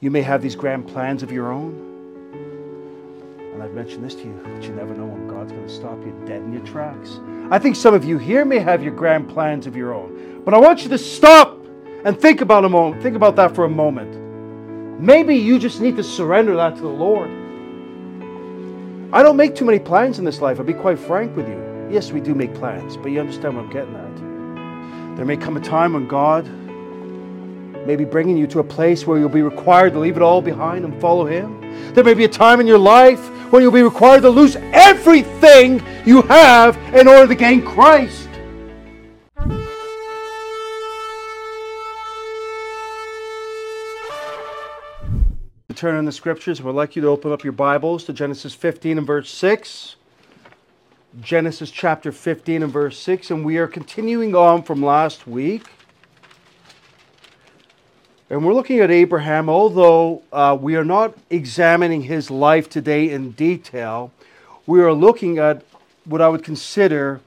You may have these grand plans of your own. And I've mentioned this to you, but you never know when God's going to stop you dead in your tracks. I think some of you here may have your grand plans of your own. But I want you to stop and think about a moment. Think about that for a moment. Maybe you just need to surrender that to the Lord. I don't make too many plans in this life. I'll be quite frank with you. Yes, we do make plans, but you understand what I'm getting at. There may come a time when God may be bringing you to a place where you'll be required to leave it all behind and follow Him. There may be a time in your life when you'll be required to lose everything you have in order to gain Christ. To turn in the scriptures, would like you to open up your Bibles to Genesis 15 and verse 6. Genesis chapter 15 and verse 6, and we are continuing on from last week. And we're looking at Abraham, although uh, we are not examining his life today in detail, we are looking at what I would consider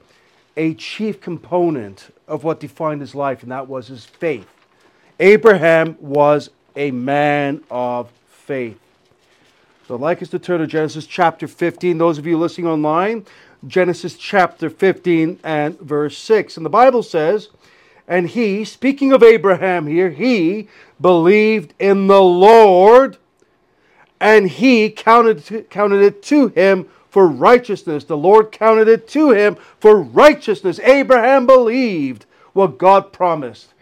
a chief component of what defined his life, and that was his faith. Abraham was a man of faith. So I'd like us to turn to Genesis chapter 15. Those of you listening online, Genesis chapter 15 and verse 6. And the Bible says, And he, speaking of Abraham here, he believed in the Lord, and he counted, counted it to him for righteousness. The Lord counted it to him for righteousness. Abraham believed what God promised.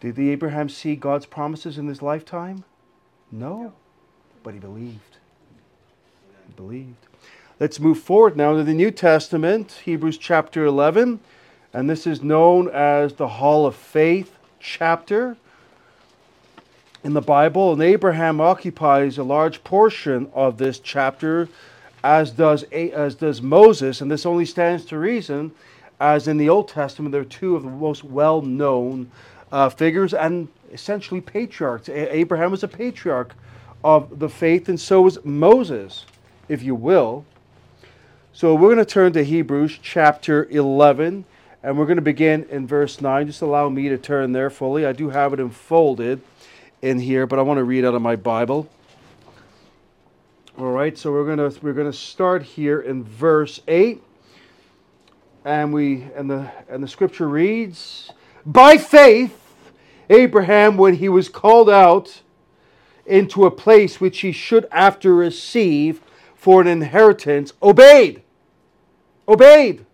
Did the Abraham see God's promises in his lifetime? No, but he believed. He believed. Let's move forward now to the New Testament, Hebrews chapter 11. And this is known as the Hall of Faith chapter in the Bible. And Abraham occupies a large portion of this chapter, as does, as does Moses. And this only stands to reason, as in the Old Testament, they're two of the most well known uh, figures and essentially patriarchs. A- Abraham was a patriarch of the faith, and so was Moses, if you will. So we're going to turn to Hebrews chapter 11, and we're going to begin in verse 9. Just allow me to turn there fully. I do have it enfolded in here, but I want to read out of my Bible. All right, so we're going to we're going to start here in verse 8. And we and the and the scripture reads, "By faith Abraham when he was called out into a place which he should after receive for an inheritance obeyed. Obeyed.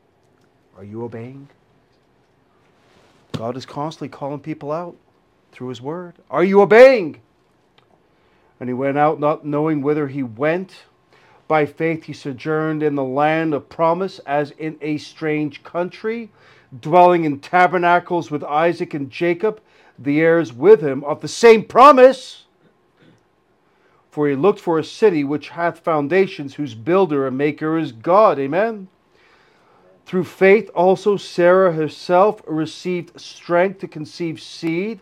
Are you obeying? God is constantly calling people out through His Word. Are you obeying? And he went out not knowing whither he went. By faith he sojourned in the land of promise as in a strange country, dwelling in tabernacles with Isaac and Jacob, the heirs with him of the same promise. For he looked for a city which hath foundations, whose builder and maker is God. Amen. Through faith also Sarah herself received strength to conceive seed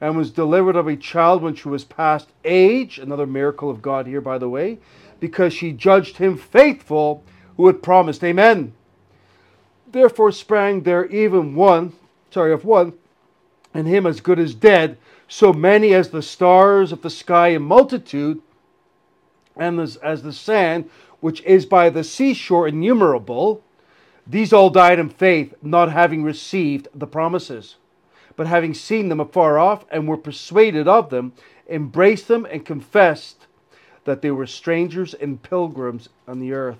and was delivered of a child when she was past age. Another miracle of God here, by the way, because she judged him faithful who had promised. Amen. Therefore sprang there even one, sorry, of one, and him as good as dead, so many as the stars of the sky in multitude and as, as the sand which is by the seashore innumerable. These all died in faith, not having received the promises, but having seen them afar off and were persuaded of them, embraced them and confessed that they were strangers and pilgrims on the earth.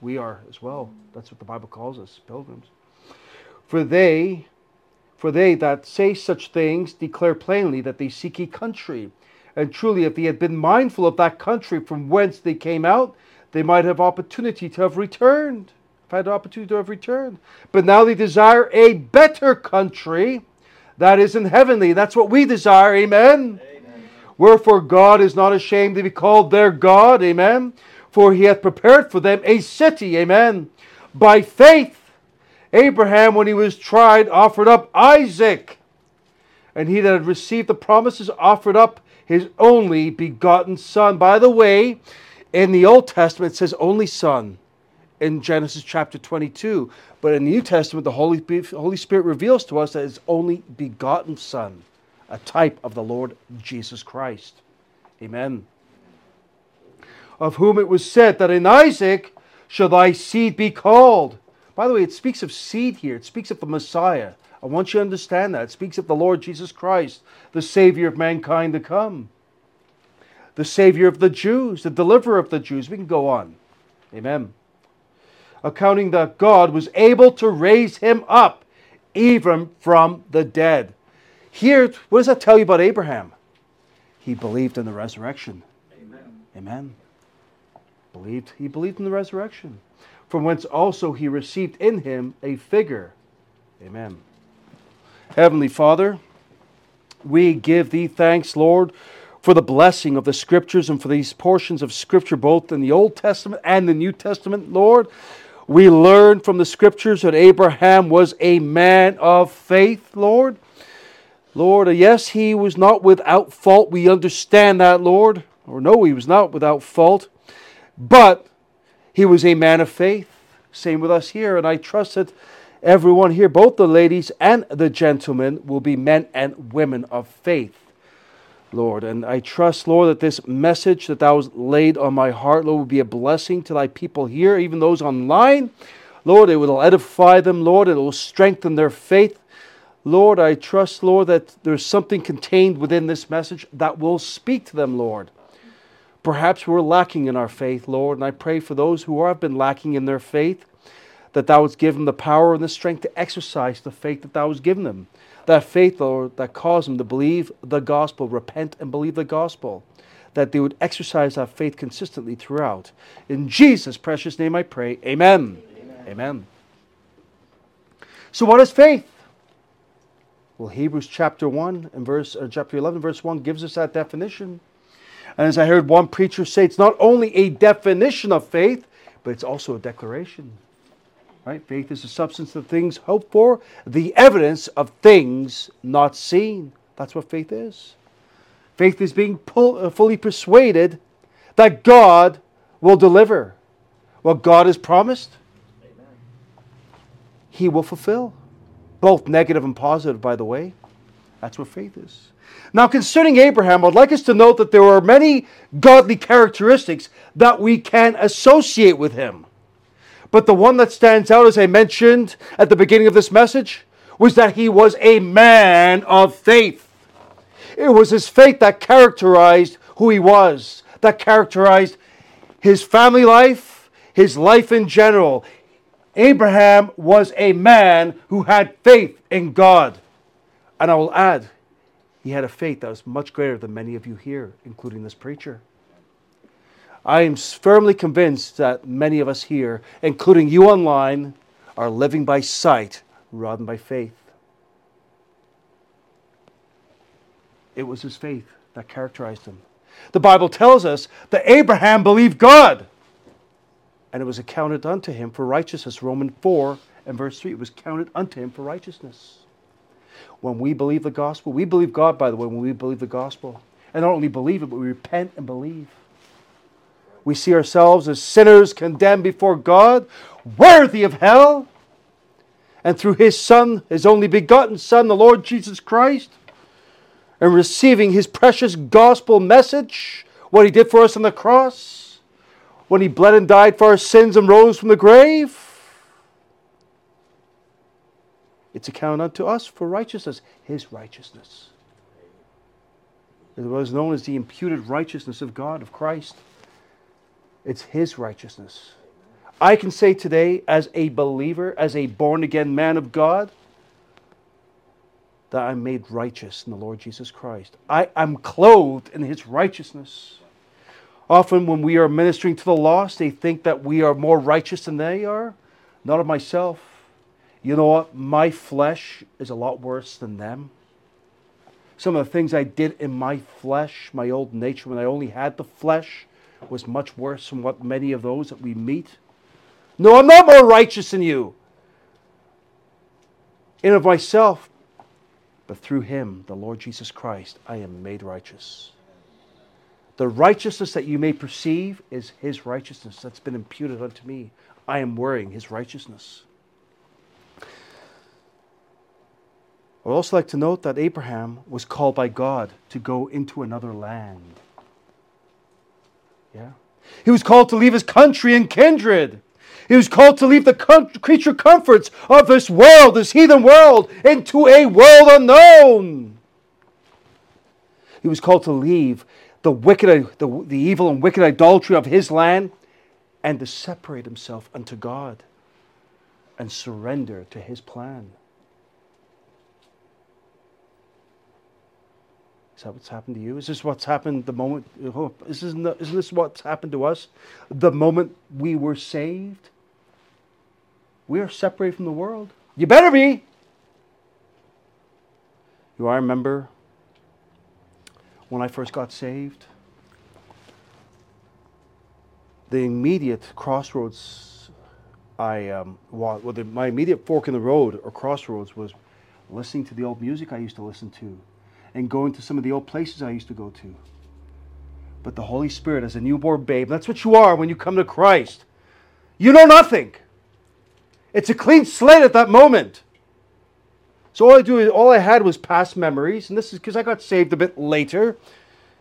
We are as well. That's what the Bible calls us, pilgrims. For they, for they that say such things declare plainly that they seek a country. And truly, if they had been mindful of that country from whence they came out, they might have opportunity to have returned. Have had the opportunity to have returned. But now they desire a better country that is in heavenly. That's what we desire. Amen. Amen. Wherefore God is not ashamed to be called their God. Amen. For he hath prepared for them a city. Amen. By faith, Abraham, when he was tried, offered up Isaac. And he that had received the promises offered up his only begotten Son. By the way, in the Old Testament it says only Son in Genesis chapter 22. But in the New Testament, the Holy, Holy Spirit reveals to us that his only begotten Son. a type of the Lord Jesus Christ. Amen. Of whom it was said that in Isaac shall thy seed be called. By the way, it speaks of seed here, it speaks of the Messiah. I want you to understand that. It speaks of the Lord Jesus Christ, the Savior of mankind to come, the Savior of the Jews, the deliverer of the Jews. We can go on. Amen. Accounting that God was able to raise him up even from the dead. Here, what does that tell you about Abraham? He believed in the resurrection. Amen. Amen. Believed he believed in the resurrection, from whence also he received in him a figure. Amen. Heavenly Father, we give thee thanks, Lord, for the blessing of the scriptures and for these portions of scripture, both in the Old Testament and the New Testament, Lord. We learn from the scriptures that Abraham was a man of faith, Lord. Lord, uh, yes, he was not without fault. We understand that, Lord. Or no, he was not without fault. But he was a man of faith. Same with us here. And I trust that everyone here, both the ladies and the gentlemen, will be men and women of faith, Lord. And I trust, Lord, that this message that thou hast laid on my heart, Lord, will be a blessing to thy people here, even those online. Lord, it will edify them, Lord. It will strengthen their faith. Lord, I trust, Lord, that there's something contained within this message that will speak to them, Lord. Perhaps we're lacking in our faith, Lord, and I pray for those who have been lacking in their faith that thou wouldst give them the power and the strength to exercise the faith that thou hast given them. That faith, Lord, that caused them to believe the gospel, repent and believe the gospel. That they would exercise that faith consistently throughout. In Jesus' precious name I pray. Amen. Amen. Amen. So, what is faith? Well, Hebrews chapter 1 and verse, uh, chapter 11, verse 1 gives us that definition. And as I heard one preacher say, it's not only a definition of faith, but it's also a declaration. Right? Faith is the substance of things hoped for, the evidence of things not seen. That's what faith is. Faith is being pull, uh, fully persuaded that God will deliver. What God has promised, Amen. He will fulfill. Both negative and positive, by the way. That's what faith is. Now, concerning Abraham, I'd like us to note that there are many godly characteristics that we can associate with him. But the one that stands out, as I mentioned at the beginning of this message, was that he was a man of faith. It was his faith that characterized who he was, that characterized his family life, his life in general. Abraham was a man who had faith in God. And I will add, he had a faith that was much greater than many of you here, including this preacher. I am firmly convinced that many of us here, including you online, are living by sight rather than by faith. It was his faith that characterized him. The Bible tells us that Abraham believed God, and it was accounted unto him for righteousness. Romans 4 and verse 3 it was counted unto him for righteousness when we believe the gospel. We believe God, by the way, when we believe the gospel. And not only believe it, but we repent and believe. We see ourselves as sinners condemned before God, worthy of hell. And through his Son, his only begotten Son, the Lord Jesus Christ, and receiving his precious gospel message, what he did for us on the cross, when he bled and died for our sins and rose from the grave It's accounted unto us for righteousness, his righteousness. It was known as the imputed righteousness of God, of Christ. It's his righteousness. I can say today, as a believer, as a born again man of God, that I'm made righteous in the Lord Jesus Christ. I am clothed in his righteousness. Often, when we are ministering to the lost, they think that we are more righteous than they are. Not of myself. You know what? My flesh is a lot worse than them. Some of the things I did in my flesh, my old nature, when I only had the flesh, was much worse than what many of those that we meet. No, I'm not more righteous than you in of myself, but through him, the Lord Jesus Christ, I am made righteous. The righteousness that you may perceive is his righteousness that's been imputed unto me. I am wearing his righteousness. I would also like to note that Abraham was called by God to go into another land. Yeah. He was called to leave his country and kindred. He was called to leave the com- creature comforts of this world, this heathen world, into a world unknown. He was called to leave the wicked, the, the evil and wicked idolatry of his land and to separate himself unto God and surrender to his plan. Is that what's happened to you? Is this what's happened the moment? Isn't, isn't this what's happened to us the moment we were saved? We are separated from the world. You better be. You, I remember when I first got saved, the immediate crossroads I um, well, the, my immediate fork in the road or crossroads was listening to the old music I used to listen to and going to some of the old places I used to go to. But the Holy Spirit, as a newborn babe, that's what you are when you come to Christ. You know nothing. It's a clean slate at that moment. So all I do is all I had was past memories, and this is because I got saved a bit later.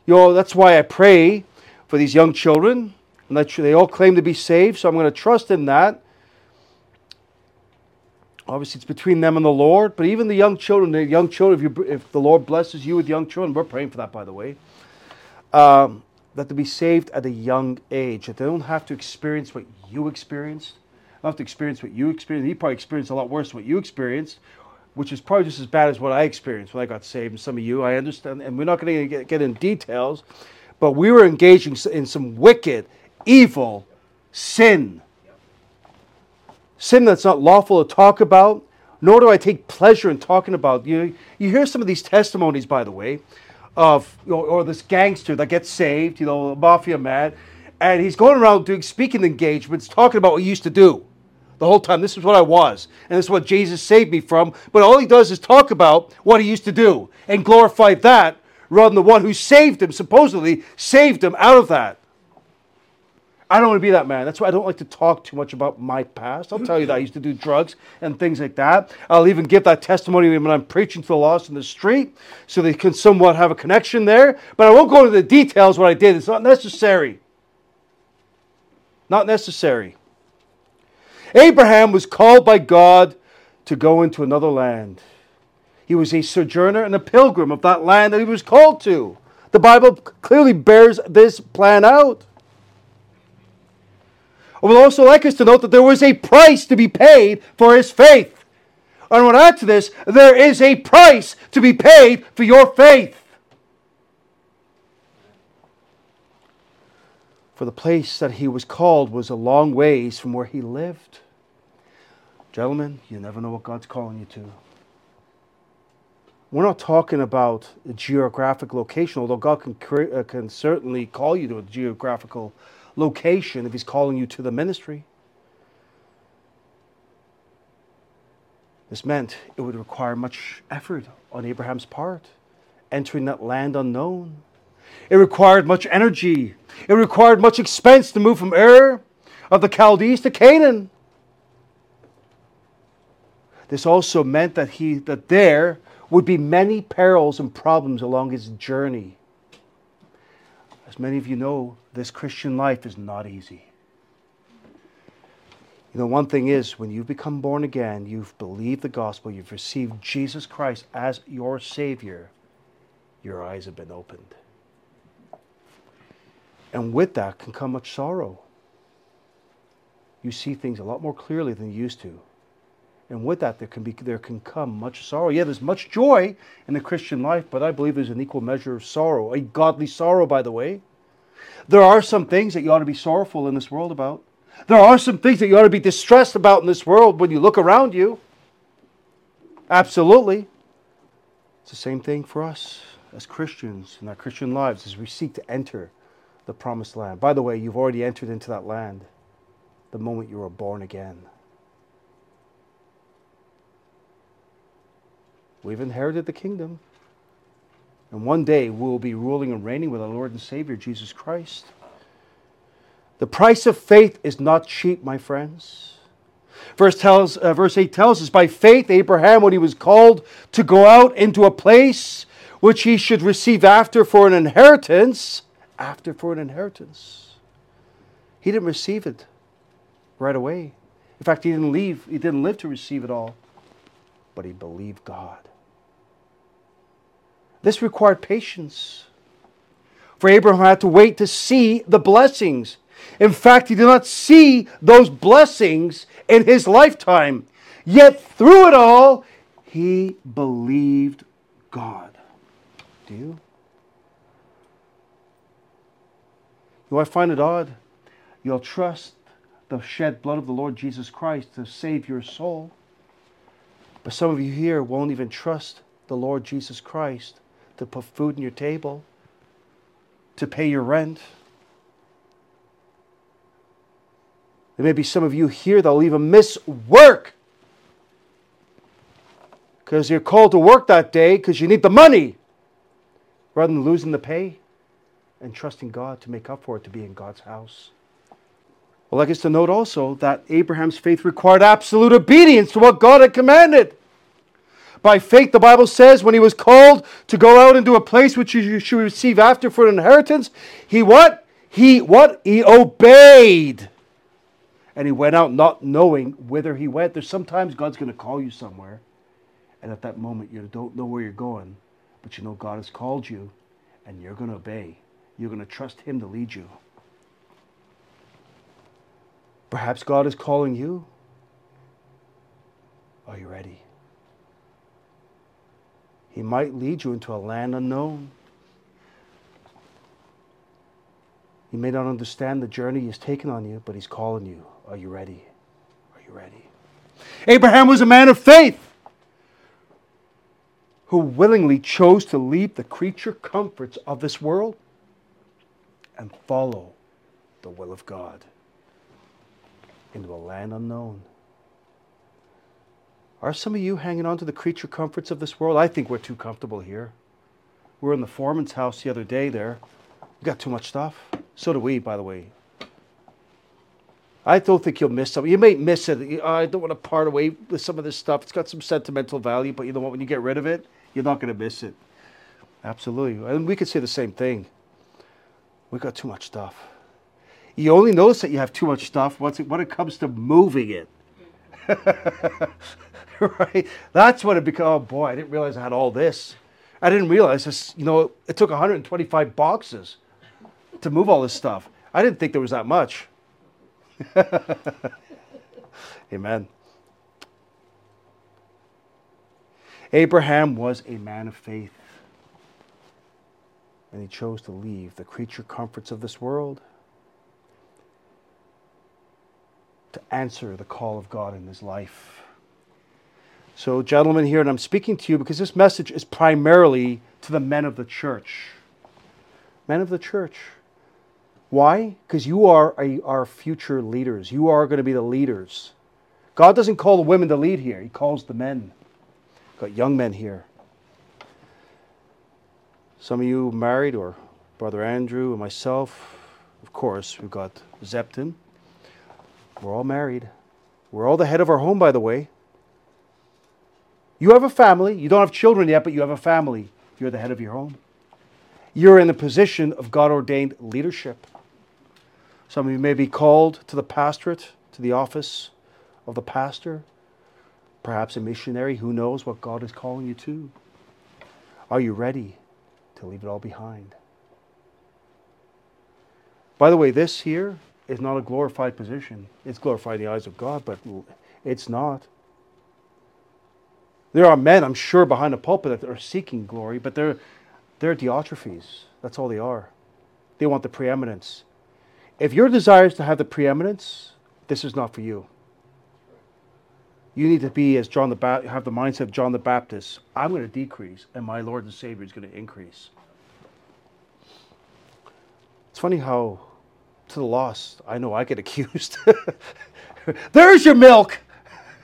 You know, that's why I pray for these young children, and they all claim to be saved. So I'm going to trust in that. Obviously, it's between them and the Lord. But even the young children, the young children, if, you, if the Lord blesses you with young children, we're praying for that, by the way, um, that to be saved at a young age, that they don't have to experience what you experienced. Don't have to experience what you experienced. He probably experienced a lot worse than what you experienced, which is probably just as bad as what I experienced when I got saved. And some of you, I understand, and we're not going to get, get in details, but we were engaging in some wicked, evil sin sin that's not lawful to talk about, nor do I take pleasure in talking about. You, you hear some of these testimonies, by the way, of know, or this gangster that gets saved, you know, a mafia man, and he's going around doing speaking engagements, talking about what he used to do the whole time. This is what I was, and this is what Jesus saved me from. But all he does is talk about what he used to do and glorify that rather than the one who saved him, supposedly saved him out of that. I don't want to be that man. That's why I don't like to talk too much about my past. I'll tell you that I used to do drugs and things like that. I'll even give that testimony when I'm preaching to the lost in the street so they can somewhat have a connection there. But I won't go into the details what I did. It's not necessary. Not necessary. Abraham was called by God to go into another land. He was a sojourner and a pilgrim of that land that he was called to. The Bible clearly bears this plan out. Would also like us to note that there was a price to be paid for his faith. And I to add to this there is a price to be paid for your faith. For the place that he was called was a long ways from where he lived. Gentlemen, you never know what God's calling you to. We're not talking about a geographic location, although God can, uh, can certainly call you to a geographical location if He's calling you to the ministry. This meant it would require much effort on Abraham's part, entering that land unknown. It required much energy. It required much expense to move from Ur of the Chaldees to Canaan. This also meant that he that there would be many perils and problems along his journey. As many of you know, this Christian life is not easy. You know, one thing is, when you've become born again, you've believed the gospel, you've received Jesus Christ as your Savior, your eyes have been opened. And with that can come much sorrow. You see things a lot more clearly than you used to. And with that, there can, be, there can come much sorrow. Yeah, there's much joy in the Christian life, but I believe there's an equal measure of sorrow, a godly sorrow, by the way. There are some things that you ought to be sorrowful in this world about. There are some things that you ought to be distressed about in this world when you look around you. Absolutely. It's the same thing for us as Christians in our Christian lives as we seek to enter the promised land. By the way, you've already entered into that land the moment you were born again. We've inherited the kingdom. And one day we will be ruling and reigning with our Lord and Savior, Jesus Christ. The price of faith is not cheap, my friends. Verse, tells, uh, verse 8 tells us by faith, Abraham, when he was called to go out into a place which he should receive after for an inheritance, after for an inheritance. He didn't receive it right away. In fact, he didn't leave, he didn't live to receive it all, but he believed God. This required patience. For Abraham had to wait to see the blessings. In fact, he did not see those blessings in his lifetime. Yet through it all, he believed God. Do you? Do I find it odd? You'll trust the shed blood of the Lord Jesus Christ to save your soul. But some of you here won't even trust the Lord Jesus Christ to put food on your table, to pay your rent. There may be some of you here that'll even miss work because you're called to work that day because you need the money rather than losing the pay and trusting God to make up for it to be in God's house. Well, I guess to note also that Abraham's faith required absolute obedience to what God had commanded. By faith, the Bible says, when he was called to go out into a place which you should receive after for an inheritance, he what? He what? He obeyed. And he went out not knowing whither he went. There's sometimes God's going to call you somewhere. And at that moment, you don't know where you're going. But you know God has called you. And you're going to obey. You're going to trust him to lead you. Perhaps God is calling you. Are you ready? He might lead you into a land unknown. You may not understand the journey He's taken on you, but He's calling you. Are you ready? Are you ready? Abraham was a man of faith who willingly chose to leave the creature comforts of this world and follow the will of God into a land unknown. Are some of you hanging on to the creature comforts of this world? I think we're too comfortable here. We were in the foreman's house the other day there. We got too much stuff. So do we, by the way. I don't think you'll miss something. You may miss it. Oh, I don't want to part away with some of this stuff. It's got some sentimental value, but you know what? When you get rid of it, you're not going to miss it. Absolutely. And we could say the same thing. We got too much stuff. You only notice that you have too much stuff once it, when it comes to moving it. right? That's what it became. Oh boy, I didn't realize I had all this. I didn't realize this. You know, it took 125 boxes to move all this stuff. I didn't think there was that much. Amen. Abraham was a man of faith, and he chose to leave the creature comforts of this world to answer the call of God in his life. So, gentlemen, here, and I'm speaking to you because this message is primarily to the men of the church. Men of the church. Why? Because you are a, our future leaders. You are going to be the leaders. God doesn't call the women to lead here, He calls the men. Got young men here. Some of you married, or Brother Andrew and myself. Of course, we've got Zepton. We're all married. We're all the head of our home, by the way. You have a family. You don't have children yet, but you have a family. You're the head of your home. You're in a position of God ordained leadership. Some of you may be called to the pastorate, to the office of the pastor, perhaps a missionary. Who knows what God is calling you to? Are you ready to leave it all behind? By the way, this here is not a glorified position. It's glorified in the eyes of God, but it's not. There are men, I'm sure, behind the pulpit that are seeking glory, but they're, they're Diotrephes. That's all they are. They want the preeminence. If your desire is to have the preeminence, this is not for you. You need to be as John the ba- have the mindset of John the Baptist. I'm going to decrease, and my Lord and Savior is going to increase. It's funny how, to the lost, I know I get accused. There's your milk.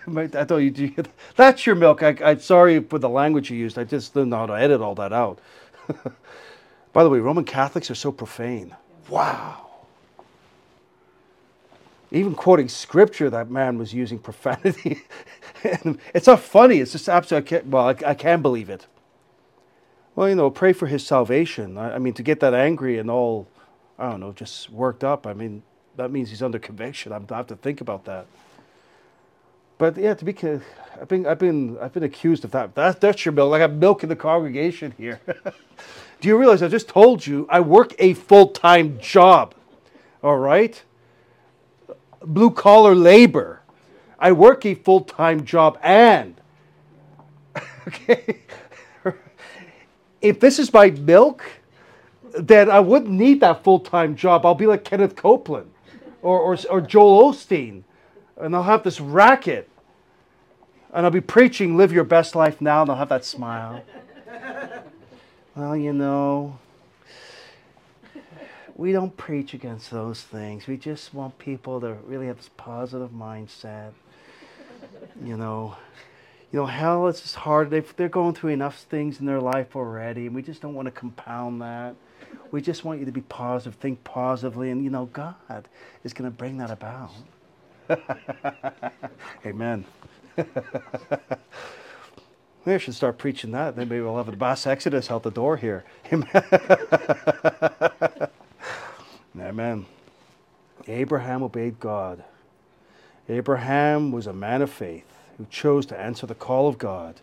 I thought you that's your milk. I, am sorry for the language you used. I just didn't know how to edit all that out. By the way, Roman Catholics are so profane. Wow. even quoting scripture, that man was using profanity. it's not funny. It's just absolutely, I can't, well, I, I can't believe it. Well, you know, pray for his salvation. I, I mean, to get that angry and all, I don't know, just worked up, I mean, that means he's under conviction. I have to think about that. But yeah, to be, I've been, I've been, I've been accused of that. That that's your milk. I have milk in the congregation here. Do you realize I just told you I work a full time job? All right, blue collar labor. I work a full time job, and okay, if this is my milk, then I wouldn't need that full time job. I'll be like Kenneth Copeland or, or, or Joel Osteen, and I'll have this racket and I'll be preaching, live your best life now, and I'll have that smile. well, you know, we don't preach against those things. We just want people to really have this positive mindset. You know, you know, hell it's just hard. they they're going through enough things in their life already, and we just don't want to compound that. We just want you to be positive, think positively, and you know, God is going to bring that about. Amen. Maybe I should start preaching that. Then maybe we'll have the Bass Exodus out the door here. Amen. Abraham obeyed God. Abraham was a man of faith who chose to answer the call of God.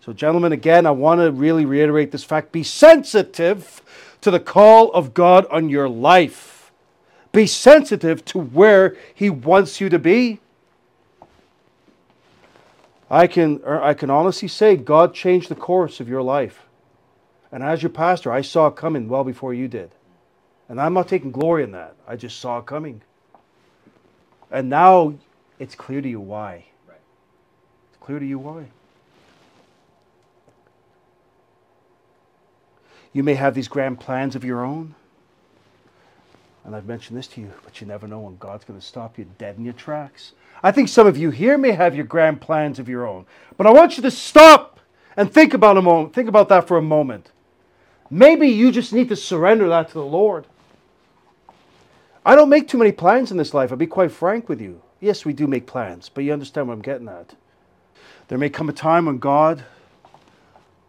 So, gentlemen, again, I want to really reiterate this fact. Be sensitive to the call of God on your life. Be sensitive to where He wants you to be. I can, er, I can honestly say God changed the course of your life. And as your pastor, I saw it coming well before you did. And I'm not taking glory in that. I just saw it coming. And now it's clear to you why. It's clear to you why. You may have these grand plans of your own. And I've mentioned this to you, but you never know when God's going to stop you dead in your tracks. I think some of you here may have your grand plans of your own, but I want you to stop and think about a moment. Think about that for a moment. Maybe you just need to surrender that to the Lord. I don't make too many plans in this life. I'll be quite frank with you. Yes, we do make plans, but you understand what I'm getting at. There may come a time when God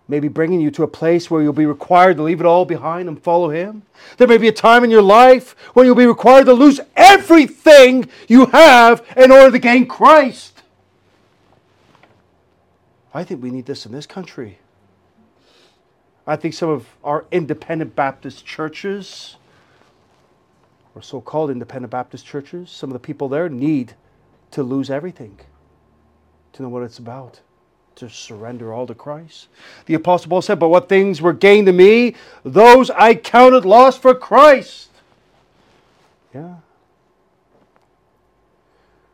maybe bringing you to a place where you'll be required to leave it all behind and follow Him. There may be a time in your life when you'll be required to lose everything you have in order to gain Christ. I think we need this in this country. I think some of our independent Baptist churches, or so called independent Baptist churches, some of the people there need to lose everything to know what it's about to surrender all to Christ. The Apostle Paul said, But what things were gained to me, those I counted lost for Christ. Yeah.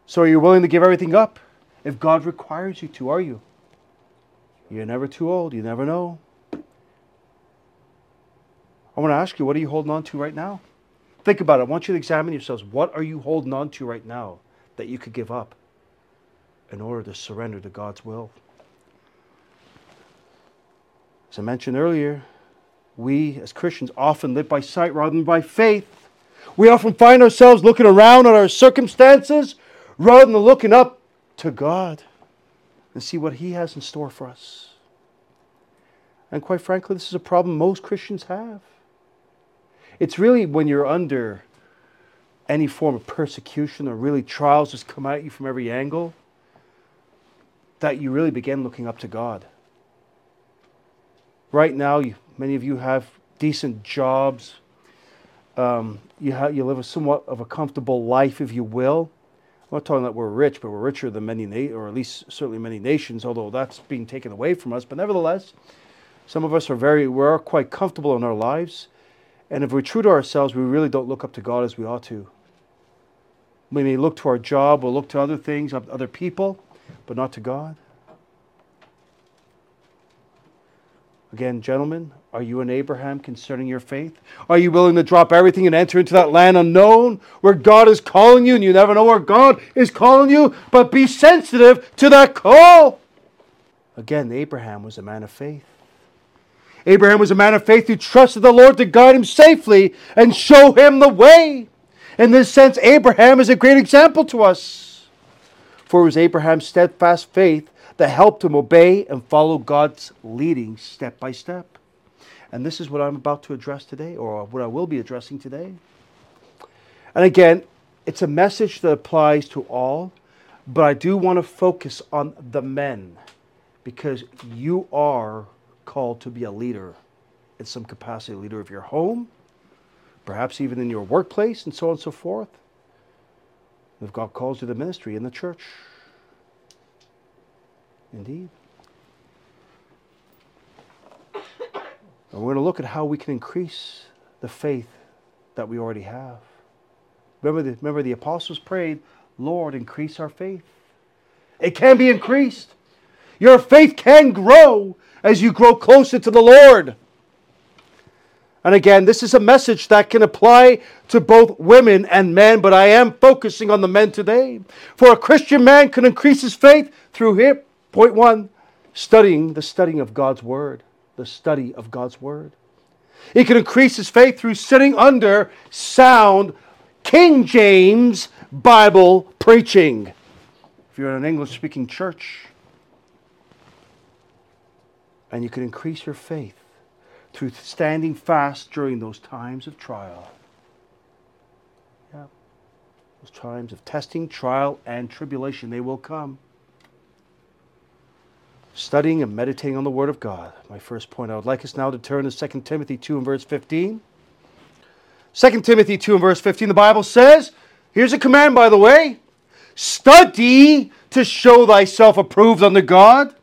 So are you willing to give everything up? If God requires you to, are you? You're never too old. You never know. I want to ask you, what are you holding on to right now? Think about it. I want you to examine yourselves. What are you holding on to right now that you could give up in order to surrender to God's will? As I mentioned earlier, we as Christians often live by sight rather than by faith. We often find ourselves looking around at our circumstances rather than looking up to God and see what He has in store for us. And quite frankly, this is a problem most Christians have. It's really when you're under any form of persecution or really trials just come at you from every angle that you really begin looking up to God right now, you, many of you have decent jobs. Um, you, have, you live a somewhat of a comfortable life, if you will. I'm not talking that we're rich, but we're richer than many, na- or at least certainly many nations, although that's being taken away from us. But nevertheless, some of us are very, we're quite comfortable in our lives. And if we're true to ourselves, we really don't look up to God as we ought to. We may look to our job or look to other things, other people, but not to God. Again, gentlemen, are you an Abraham concerning your faith? Are you willing to drop everything and enter into that land unknown where God is calling you and you never know where God is calling you? But be sensitive to that call. Again, Abraham was a man of faith. Abraham was a man of faith who trusted the Lord to guide him safely and show him the way. In this sense, Abraham is a great example to us. For it was Abraham's steadfast faith that helped him obey and follow God's leading step by step. And this is what I'm about to address today, or what I will be addressing today. And again, it's a message that applies to all, but I do want to focus on the men because you are called to be a leader in some capacity, leader of your home, perhaps even in your workplace, and so on and so forth. If God calls you to the ministry in the church. Indeed. And we're going to look at how we can increase the faith that we already have. Remember the, remember the apostles prayed, Lord, increase our faith. It can be increased. Your faith can grow as you grow closer to the Lord. And again, this is a message that can apply to both women and men, but I am focusing on the men today. For a Christian man can increase his faith through here, point one, studying the studying of God's Word. The study of God's Word. He can increase his faith through sitting under sound King James Bible preaching. If you're in an English speaking church, and you can increase your faith through standing fast during those times of trial. Yeah. Those times of testing, trial, and tribulation, they will come. Studying and meditating on the Word of God. My first point. I would like us now to turn to 2 Timothy 2 and verse 15. 2 Timothy 2 and verse 15, the Bible says, here's a command, by the way study to show thyself approved unto God,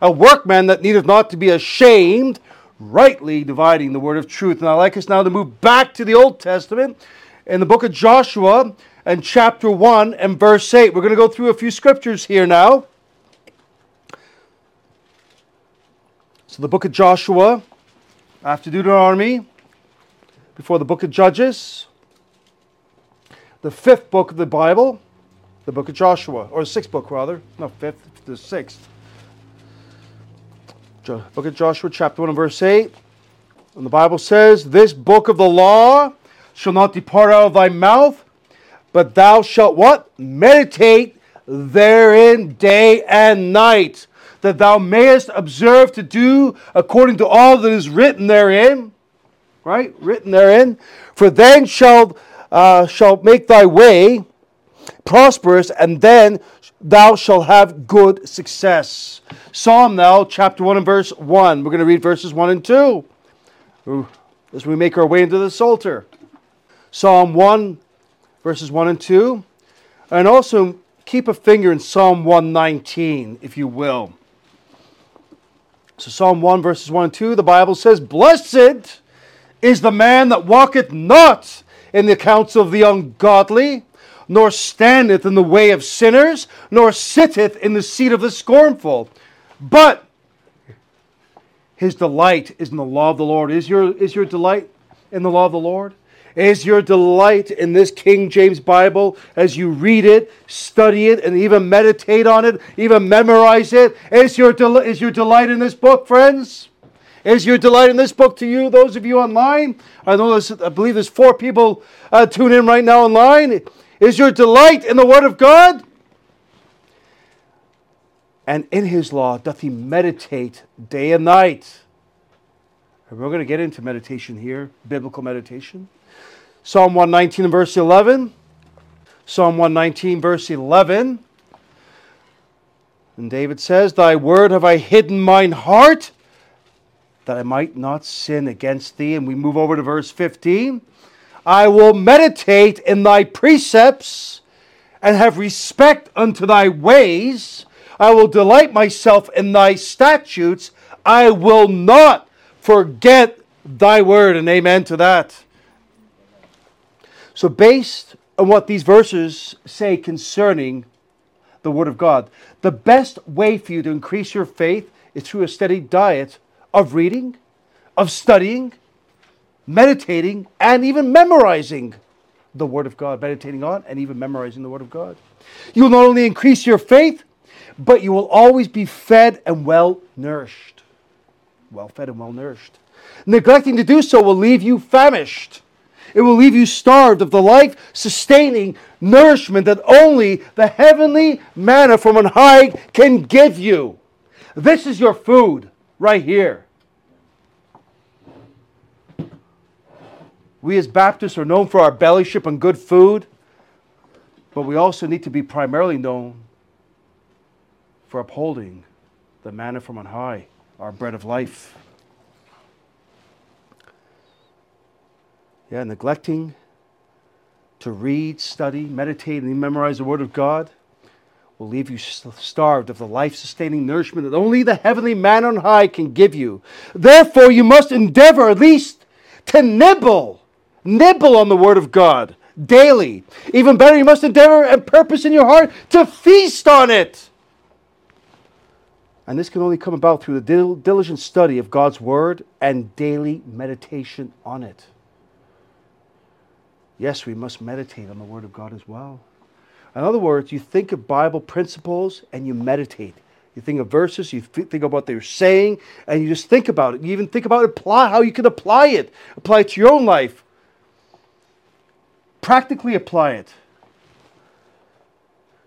a workman that needeth not to be ashamed, rightly dividing the word of truth. And I'd like us now to move back to the Old Testament in the book of Joshua and chapter 1 and verse 8. We're going to go through a few scriptures here now. The book of Joshua, after Deuteronomy, before the book of Judges, the fifth book of the Bible, the book of Joshua, or the sixth book rather, no, fifth, the sixth. Book of Joshua, chapter 1 and verse 8. And the Bible says, This book of the law shall not depart out of thy mouth, but thou shalt what? Meditate therein day and night, that thou mayest observe to do according to all that is written therein right? Written therein. For then shall uh, shall make thy way prosperous, and then thou shalt have good success. Psalm now, chapter 1 and verse 1. We're going to read verses 1 and 2 as we make our way into the Psalter. Psalm 1, verses 1 and 2. And also keep a finger in Psalm 119, if you will. So, Psalm 1, verses 1 and 2, the Bible says, Blessed is the man that walketh not in the counsel of the ungodly, nor standeth in the way of sinners, nor sitteth in the seat of the scornful. But his delight is in the law of the Lord. Is your, is your delight in the law of the Lord? Is your delight in this King James Bible as you read it, study it, and even meditate on it, even memorize it? Is your, del- is your delight in this book, friends? Is your delight in this book to you, those of you online? I know there's, I believe there's four people uh, tune in right now online. Is your delight in the Word of God? And in His law doth he meditate day and night. And we're going to get into meditation here, biblical meditation. Psalm 119 and verse 11. Psalm 119, verse 11. And David says, Thy word have I hidden mine heart that I might not sin against thee. And we move over to verse 15. I will meditate in thy precepts and have respect unto thy ways. I will delight myself in thy statutes. I will not forget thy word. And amen to that. So, based on what these verses say concerning the Word of God, the best way for you to increase your faith is through a steady diet of reading, of studying, meditating, and even memorizing the Word of God, meditating on and even memorizing the Word of God. You will not only increase your faith, but you will always be fed and well nourished. Well fed and well nourished. Neglecting to do so will leave you famished. It will leave you starved of the life sustaining nourishment that only the heavenly manna from on high can give you. This is your food right here. We as Baptists are known for our bellyship and good food, but we also need to be primarily known for upholding the manna from on high, our bread of life. Yeah, neglecting to read, study, meditate, and memorize the Word of God will leave you starved of the life sustaining nourishment that only the heavenly man on high can give you. Therefore, you must endeavor at least to nibble, nibble on the Word of God daily. Even better, you must endeavor and purpose in your heart to feast on it. And this can only come about through the diligent study of God's Word and daily meditation on it. Yes, we must meditate on the Word of God as well. In other words, you think of Bible principles and you meditate. You think of verses, you think about what they're saying, and you just think about it. You even think about apply, how you can apply it, apply it to your own life. Practically apply it.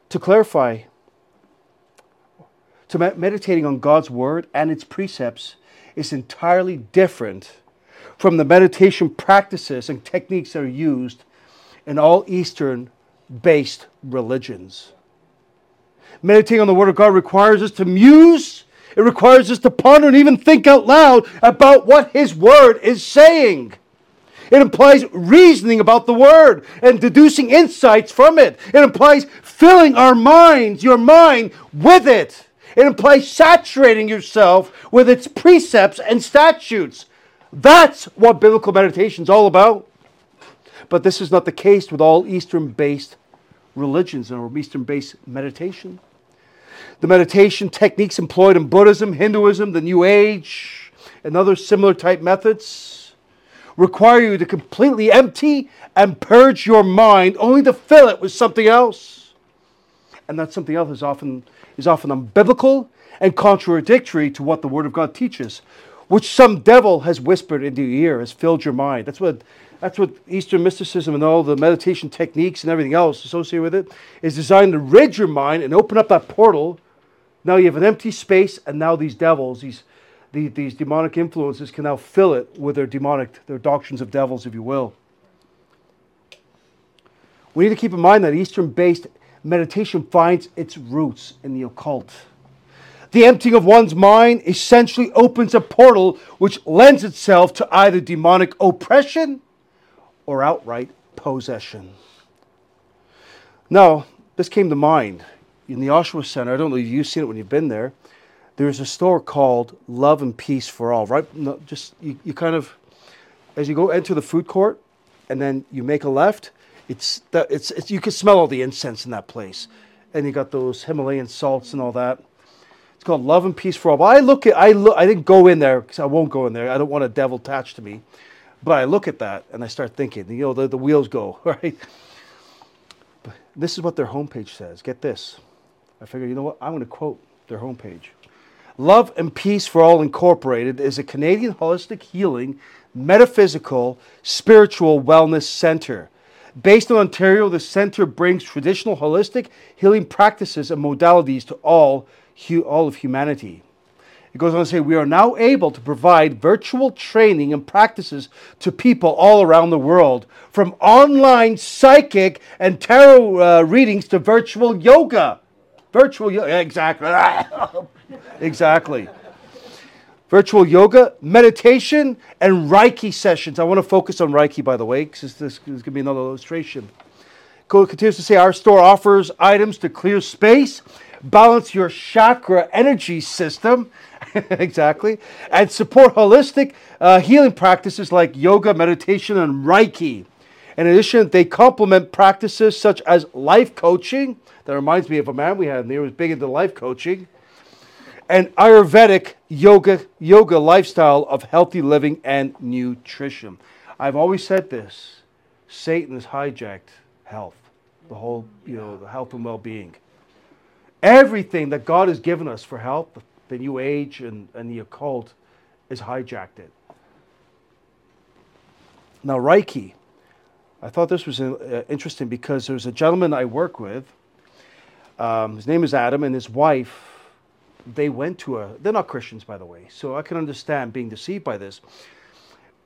To clarify, to meditating on God's Word and its precepts is entirely different from the meditation practices and techniques that are used in all Eastern based religions. Meditating on the Word of God requires us to muse, it requires us to ponder and even think out loud about what His Word is saying. It implies reasoning about the Word and deducing insights from it. It implies filling our minds, your mind, with it. It implies saturating yourself with its precepts and statutes. That's what biblical meditation is all about. But this is not the case with all Eastern based religions or Eastern based meditation. The meditation techniques employed in Buddhism, Hinduism, the New Age, and other similar type methods require you to completely empty and purge your mind only to fill it with something else. And that something else is often, is often unbiblical and contradictory to what the Word of God teaches which some devil has whispered into your ear, has filled your mind. That's what, that's what Eastern mysticism and all the meditation techniques and everything else associated with it is designed to rid your mind and open up that portal. Now you have an empty space, and now these devils, these, these, these demonic influences, can now fill it with their demonic, their doctrines of devils, if you will. We need to keep in mind that Eastern based meditation finds its roots in the occult. The emptying of one's mind essentially opens a portal which lends itself to either demonic oppression or outright possession. Now, this came to mind in the Oshawa Center. I don't know if you've seen it when you've been there. There's a store called Love and Peace for All. Right, no, just you, you kind of as you go enter the food court, and then you make a left. It's, the, it's, it's you can smell all the incense in that place, and you got those Himalayan salts and all that. It's called Love and Peace for All. But I look at I look I didn't go in there because I won't go in there. I don't want a devil attached to me. But I look at that and I start thinking, you know, the, the wheels go, right? But this is what their homepage says. Get this. I figure, you know what? I'm going to quote their homepage. Love and Peace for All Incorporated is a Canadian holistic healing, metaphysical, spiritual wellness center. Based in Ontario, the center brings traditional holistic healing practices and modalities to all all of humanity. It goes on to say, we are now able to provide virtual training and practices to people all around the world, from online psychic and tarot uh, readings to virtual yoga. Virtual yoga, exactly. exactly. Virtual yoga, meditation, and Reiki sessions. I want to focus on Reiki, by the way, because this is going to be another illustration. Continues to say, our store offers items to clear space balance your chakra energy system, exactly, and support holistic uh, healing practices like yoga, meditation, and Reiki. In addition, they complement practices such as life coaching. That reminds me of a man we had there who was big into life coaching. And Ayurvedic yoga, yoga lifestyle of healthy living and nutrition. I've always said this Satan has hijacked health, the whole, you know, the health and well being. Everything that God has given us for help, the New Age and, and the occult, is hijacked it. Now, Reiki, I thought this was uh, interesting because there's a gentleman I work with. Um, his name is Adam, and his wife. They went to a. They're not Christians, by the way, so I can understand being deceived by this.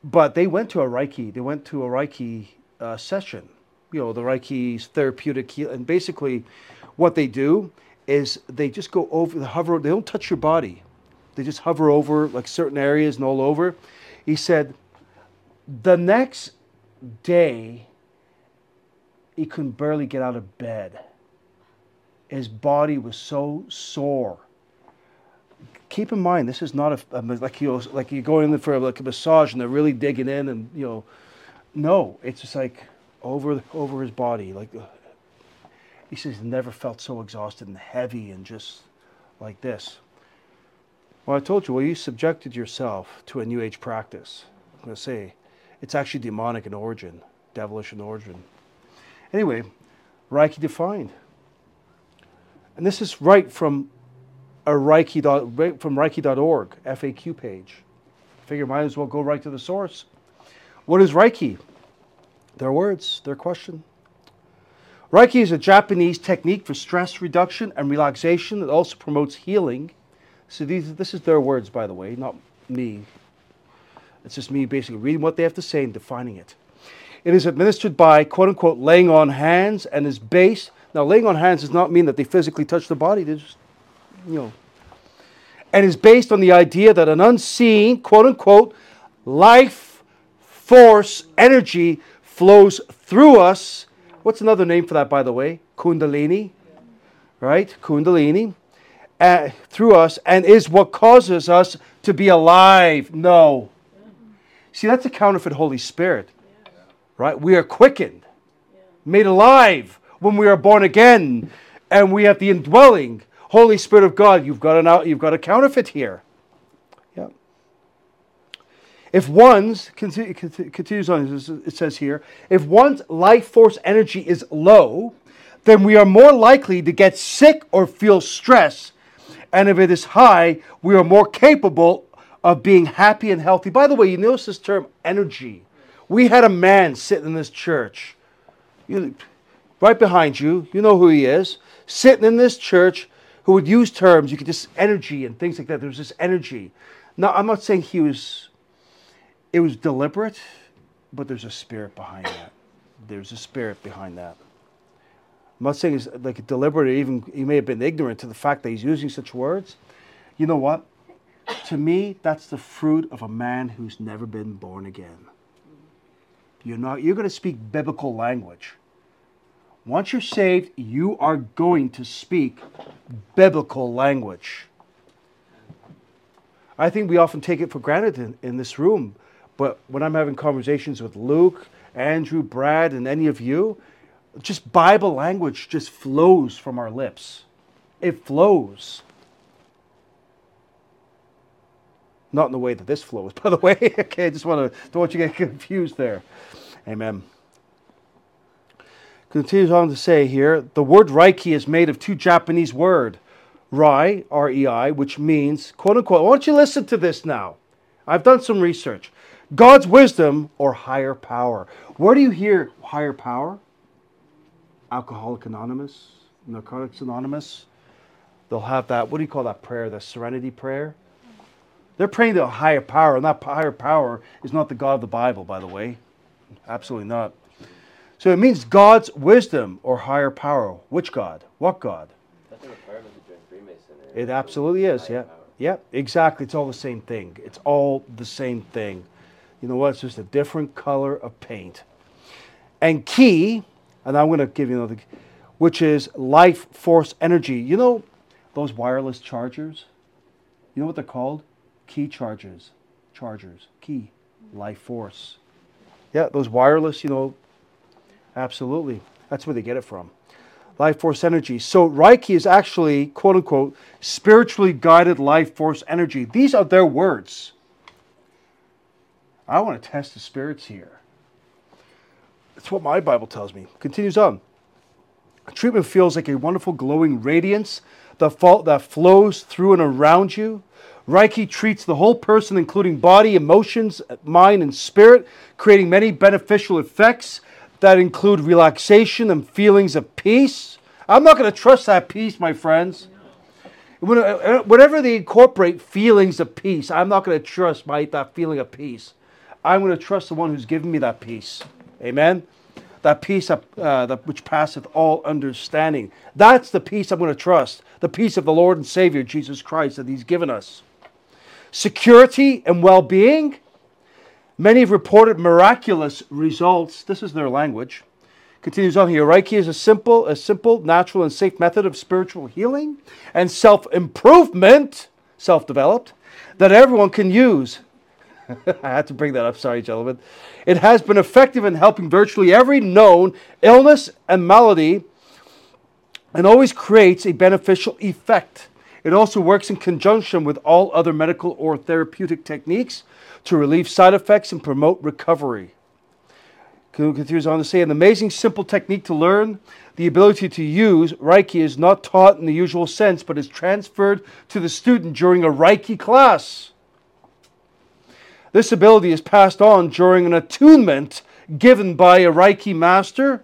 But they went to a Reiki. They went to a Reiki uh, session. You know, the Reiki's therapeutic, heal, and basically, what they do is they just go over the hover. They don't touch your body. They just hover over like certain areas and all over. He said, the next day, he couldn't barely get out of bed. His body was so sore. Keep in mind, this is not a, a like you like you're going in for like a massage and they're really digging in and you know, no, it's just like over over his body. Like he says, never felt so exhausted and heavy and just like this. Well, I told you, well, you subjected yourself to a New Age practice. I'm going to say it's actually demonic in origin, devilish in origin. Anyway, Reiki defined. And this is right from a Reiki right from Reiki.org FAQ page. Figure might as well go right to the source. What is Reiki? Their words, their question. Reiki is a Japanese technique for stress reduction and relaxation that also promotes healing so these, this is their words, by the way, not me. It's just me basically reading what they have to say and defining it. It is administered by quote unquote laying on hands and is based. Now, laying on hands does not mean that they physically touch the body. They just, you know, and is based on the idea that an unseen quote unquote life force energy flows through us. What's another name for that, by the way? Kundalini, right? Kundalini uh, through us and is what causes us to be alive. No. See, that's a counterfeit Holy Spirit, right? We are quickened, made alive when we are born again, and we have the indwelling Holy Spirit of God. You've got an you've got a counterfeit here. If one's continues on, it says here, if one's life force energy is low, then we are more likely to get sick or feel stress and if it is high, we are more capable of being happy and healthy. By the way, you notice this term energy. We had a man sitting in this church, you, right behind you, you know who he is, sitting in this church who would use terms, you could just energy and things like that. There was this energy. Now, I'm not saying he was, it was deliberate, but there's a spirit behind that. There's a spirit behind that. I'm not saying it's like deliberate, even he may have been ignorant to the fact that he's using such words. You know what? To me, that's the fruit of a man who's never been born again. You're not you're going to speak biblical language. Once you're saved, you are going to speak biblical language. I think we often take it for granted in, in this room, but when I'm having conversations with Luke, Andrew, Brad, and any of you, just Bible language just flows from our lips. It flows. Not in the way that this flows, by the way. okay, I just want to don't want you to get confused there. Amen. Continues on to say here, the word Reiki is made of two Japanese word, Rei, R-E-I, which means, quote unquote, I want you to listen to this now. I've done some research. God's wisdom or higher power. Where do you hear higher power? Alcoholic Anonymous, Narcotics Anonymous, they'll have that, what do you call that prayer? The serenity prayer? They're praying to a higher power, and that higher power is not the God of the Bible, by the way. Absolutely not. So it means God's wisdom or higher power. Which God? What God? It absolutely is, yeah. Yeah, exactly. It's all the same thing. It's all the same thing. You know what? It's just a different color of paint. And Ki and I'm going to give you another, which is life force energy. You know those wireless chargers? You know what they're called? Qi chargers. Chargers. Ki. Life force. Yeah, those wireless, you know, absolutely. That's where they get it from. Life force energy. So Reiki is actually, quote unquote, spiritually guided life force energy. These are their words. I want to test the spirits here. That's what my Bible tells me. Continues on. Treatment feels like a wonderful glowing radiance that, that flows through and around you. Reiki treats the whole person, including body, emotions, mind, and spirit, creating many beneficial effects that include relaxation and feelings of peace. I'm not going to trust that peace, my friends. Uh, whenever they incorporate feelings of peace, I'm not going to trust my, that feeling of peace. I'm going to trust the one who's given me that peace. Amen? That peace uh, that, which passeth all understanding. That's the peace I'm going to trust. The peace of the Lord and Savior, Jesus Christ, that He's given us. Security and well being. Many have reported miraculous results. This is their language. Continues on here. Reiki is a simple, a simple, natural, and safe method of spiritual healing and self improvement, self developed, that everyone can use. I had to bring that up. Sorry, gentlemen. It has been effective in helping virtually every known illness and malady and always creates a beneficial effect. It also works in conjunction with all other medical or therapeutic techniques to relieve side effects and promote recovery. Continues on to say, an amazing simple technique to learn. The ability to use Reiki is not taught in the usual sense, but is transferred to the student during a Reiki class. This ability is passed on during an attunement given by a Reiki master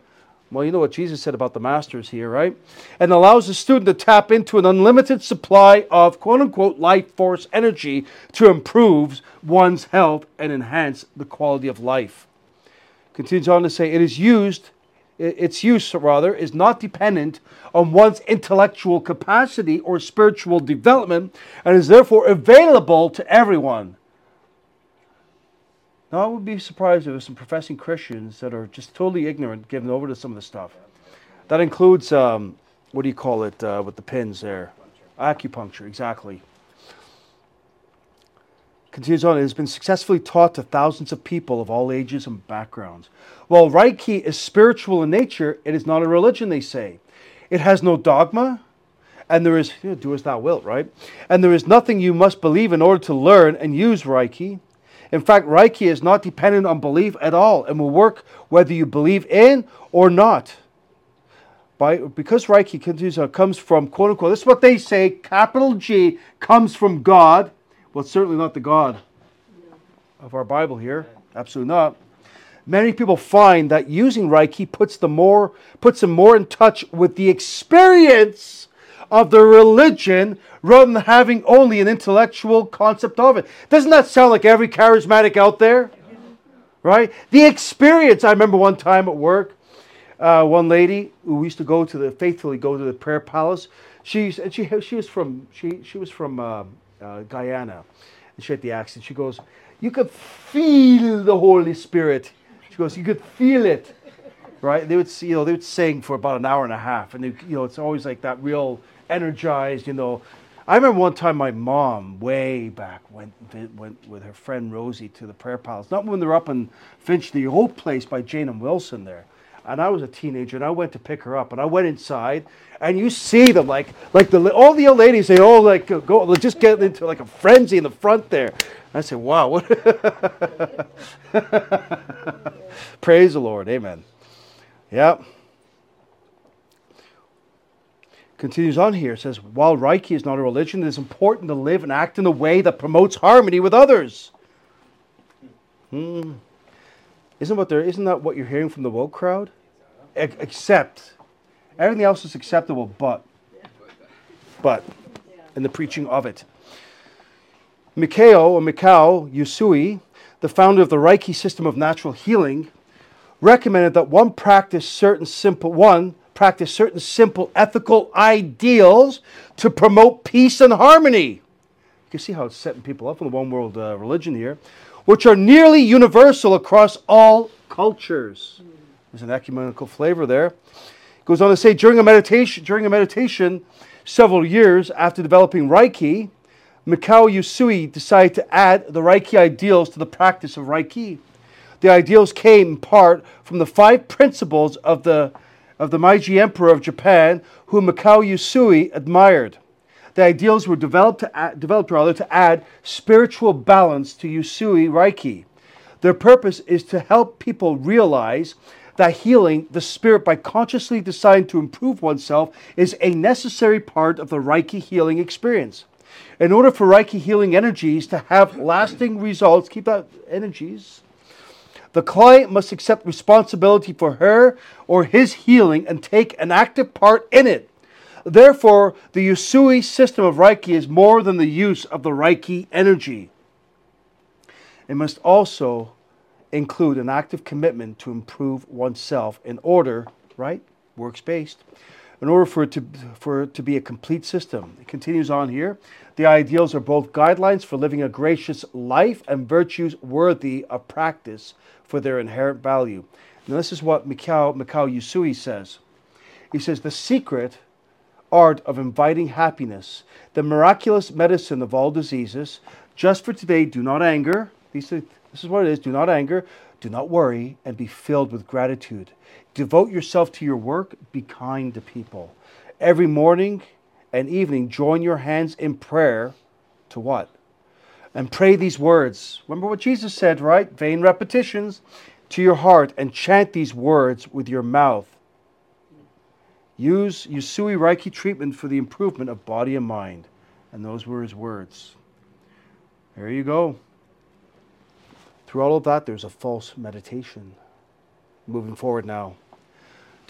well, you know what Jesus said about the masters here, right? And allows the student to tap into an unlimited supply of quote unquote life force energy to improve one's health and enhance the quality of life. Continues on to say, it is used, its use rather, is not dependent on one's intellectual capacity or spiritual development and is therefore available to everyone. Now, I would be surprised if there were some professing Christians that are just totally ignorant, given over to some of the stuff. That includes, um, what do you call it, uh, with the pins there? Acupuncture, exactly. Continues on, it has been successfully taught to thousands of people of all ages and backgrounds. While Reiki is spiritual in nature, it is not a religion, they say. It has no dogma, and there is, you know, do as thou wilt, right? And there is nothing you must believe in order to learn and use Reiki. In fact, Reiki is not dependent on belief at all and will work whether you believe in or not. By, because Reiki continues, uh, comes from, quote unquote, this is what they say, capital G, comes from God. Well, certainly not the God of our Bible here. Absolutely not. Many people find that using Reiki puts them more puts them more in touch with the experience of the religion rather than having only an intellectual concept of it. Doesn't that sound like every charismatic out there? Right? The experience. I remember one time at work, uh, one lady who used to go to the faithfully go to the prayer palace. She's and she she was from she she was from uh, uh, Guyana, and she had the accent. She goes, "You could feel the Holy Spirit." She goes, "You could feel it." Right? They would, you know, they would sing for about an hour and a half, and they, you know, it's always like that real energized, you know. I remember one time my mom, way back, went went with her friend Rosie to the prayer palace. Not when they're up in Finch, the old place by Jane and Wilson there. And I was a teenager, and I went to pick her up, and I went inside, and you see them like like the all the old ladies they all like go just get into like a frenzy in the front there. And I said, "Wow, what?" Praise the Lord, Amen. Yep continues on here. Says, while Reiki is not a religion, it is important to live and act in a way that promotes harmony with others. Hmm. Isn't what there isn't that what you're hearing from the woke crowd? E- except everything else is acceptable, but but in the preaching of it. Mikao or Mikao Usui, the founder of the Reiki system of natural healing, recommended that one practice certain simple one practice certain simple ethical ideals to promote peace and harmony. You can see how it's setting people up in the one world uh, religion here, which are nearly universal across all cultures. There's an ecumenical flavor there. It goes on to say during a meditation, during a meditation, several years after developing Reiki, Mikao Usui decided to add the Reiki ideals to the practice of Reiki. The ideals came in part from the five principles of the of the Meiji Emperor of Japan, whom Mikao Usui admired. The ideals were developed, to add, developed rather, to add spiritual balance to Usui Reiki. Their purpose is to help people realize that healing the spirit by consciously deciding to improve oneself is a necessary part of the Reiki healing experience. In order for Reiki healing energies to have lasting results, keep that energies, The client must accept responsibility for her or his healing and take an active part in it. Therefore, the Usui system of Reiki is more than the use of the Reiki energy. It must also include an active commitment to improve oneself in order, right? Works based. In order for it to for it to be a complete system. It continues on here. The ideals are both guidelines for living a gracious life and virtues worthy of practice for their inherent value. Now this is what Mikao, Mikao Usui says. He says the secret art of inviting happiness, the miraculous medicine of all diseases, just for today, do not anger. These this is what it is. Do not anger, do not worry, and be filled with gratitude. Devote yourself to your work, be kind to people. Every morning and evening, join your hands in prayer to what? And pray these words. Remember what Jesus said, right? Vain repetitions to your heart and chant these words with your mouth. Use Usui Reiki treatment for the improvement of body and mind. And those were his words. There you go. Through all of that, there's a false meditation. Moving forward now.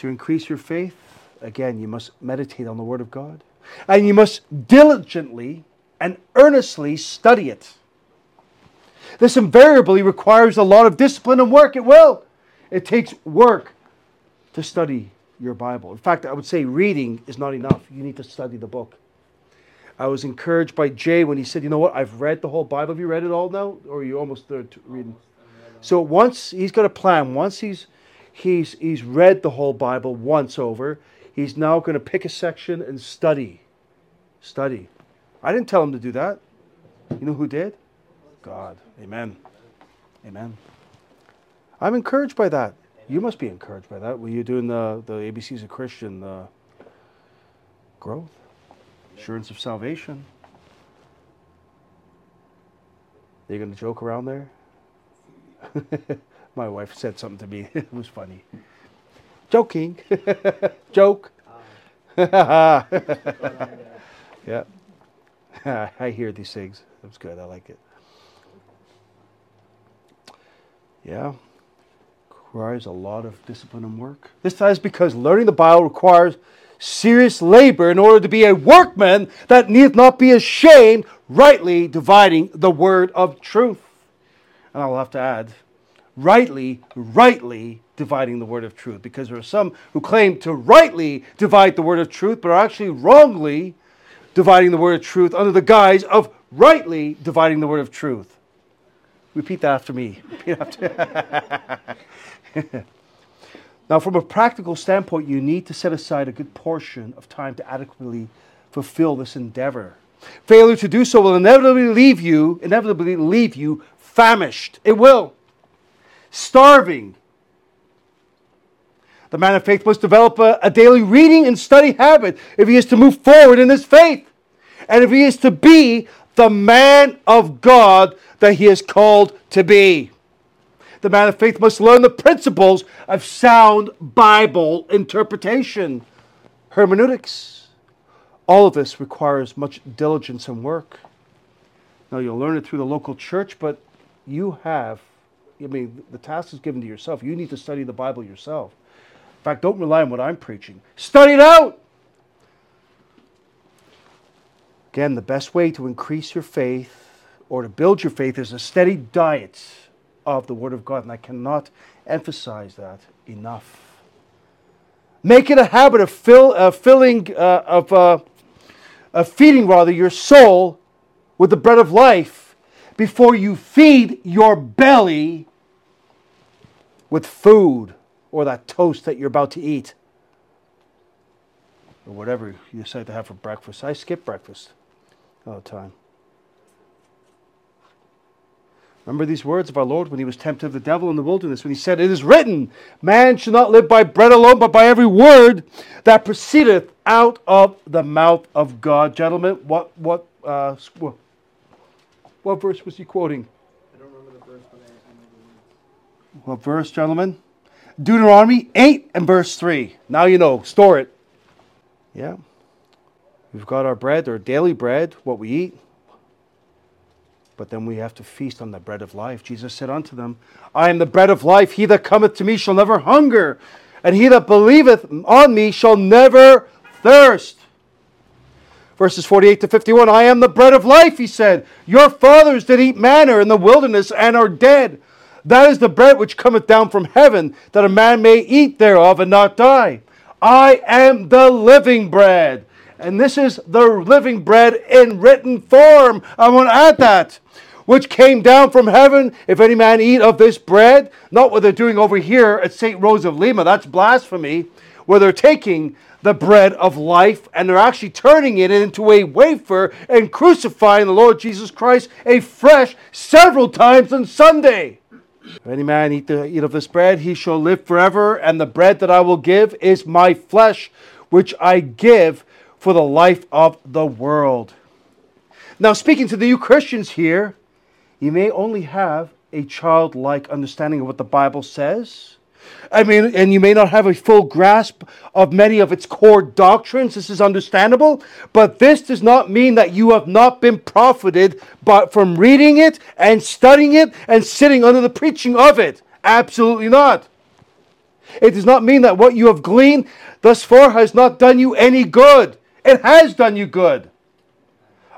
To increase your faith, again, you must meditate on the Word of God. And you must diligently and earnestly study it. This invariably requires a lot of discipline and work. It will. It takes work to study your Bible. In fact, I would say reading is not enough. You need to study the book. I was encouraged by Jay when he said, "You know what? I've read the whole Bible. Have you read it all now, or are you almost there reading?" So once he's got a plan. Once he's he's he's read the whole Bible once over, he's now going to pick a section and study. Study. I didn't tell him to do that. You know who did? God. Amen. Amen. I'm encouraged by that. You must be encouraged by that. Were you doing the, the ABCs of Christian uh, growth? Assurance of salvation. Are you going to joke around there? My wife said something to me. it was funny. Joking. Joke. yeah. I hear these things. That's good. I like it. Yeah requires a lot of discipline and work. This is because learning the Bible requires serious labor in order to be a workman that need not be ashamed, rightly dividing the word of truth. And I'll have to add, rightly, rightly dividing the word of truth, because there are some who claim to rightly divide the word of truth, but are actually wrongly dividing the word of truth under the guise of rightly dividing the word of truth. Repeat that after me. Repeat after. now, from a practical standpoint, you need to set aside a good portion of time to adequately fulfill this endeavor. Failure to do so will inevitably leave you, inevitably leave you famished. It will. Starving. The man of faith must develop a, a daily reading and study habit if he is to move forward in his faith. And if he is to be the man of God that he is called to be the man of faith must learn the principles of sound Bible interpretation, hermeneutics. All of this requires much diligence and work. Now, you'll learn it through the local church, but you have, I mean, the task is given to yourself. You need to study the Bible yourself. In fact, don't rely on what I'm preaching, study it out. Again, the best way to increase your faith or to build your faith is a steady diet of the Word of God, and I cannot emphasize that enough. Make it a habit of fill, uh, filling, uh, of, uh, of feeding rather your soul with the bread of life before you feed your belly with food or that toast that you're about to eat or whatever you decide to have for breakfast. I skip breakfast all the time. Remember these words of our Lord when he was tempted of the devil in the wilderness, when he said, It is written, Man shall not live by bread alone, but by every word that proceedeth out of the mouth of God. Gentlemen, what what uh, what, verse was he quoting? I don't remember the verse, but I, I know What verse, gentlemen? Deuteronomy 8 and verse 3. Now you know, store it. Yeah. We've got our bread, our daily bread, what we eat. But then we have to feast on the bread of life. Jesus said unto them, I am the bread of life. He that cometh to me shall never hunger, and he that believeth on me shall never thirst. Verses 48 to 51 I am the bread of life, he said. Your fathers did eat manna in the wilderness and are dead. That is the bread which cometh down from heaven, that a man may eat thereof and not die. I am the living bread. And this is the living bread in written form. I want to add that. Which came down from heaven. If any man eat of this bread, not what they're doing over here at St. Rose of Lima, that's blasphemy, where they're taking the bread of life and they're actually turning it into a wafer and crucifying the Lord Jesus Christ afresh several times on Sunday. If any man eat, the, eat of this bread, he shall live forever, and the bread that I will give is my flesh, which I give for the life of the world. Now, speaking to the new Christians here, you may only have a childlike understanding of what the Bible says. I mean, and you may not have a full grasp of many of its core doctrines. This is understandable. But this does not mean that you have not been profited from reading it and studying it and sitting under the preaching of it. Absolutely not. It does not mean that what you have gleaned thus far has not done you any good. It has done you good.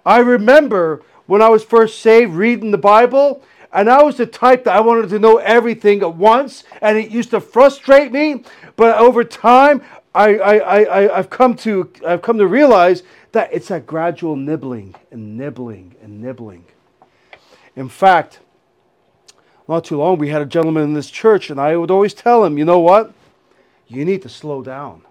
I remember when I was first saved, reading the Bible, and I was the type that I wanted to know everything at once, and it used to frustrate me. But over time, I, I, I, I've, come to, I've come to realize that it's a gradual nibbling and nibbling and nibbling. In fact, not too long, we had a gentleman in this church, and I would always tell him, you know what? You need to slow down.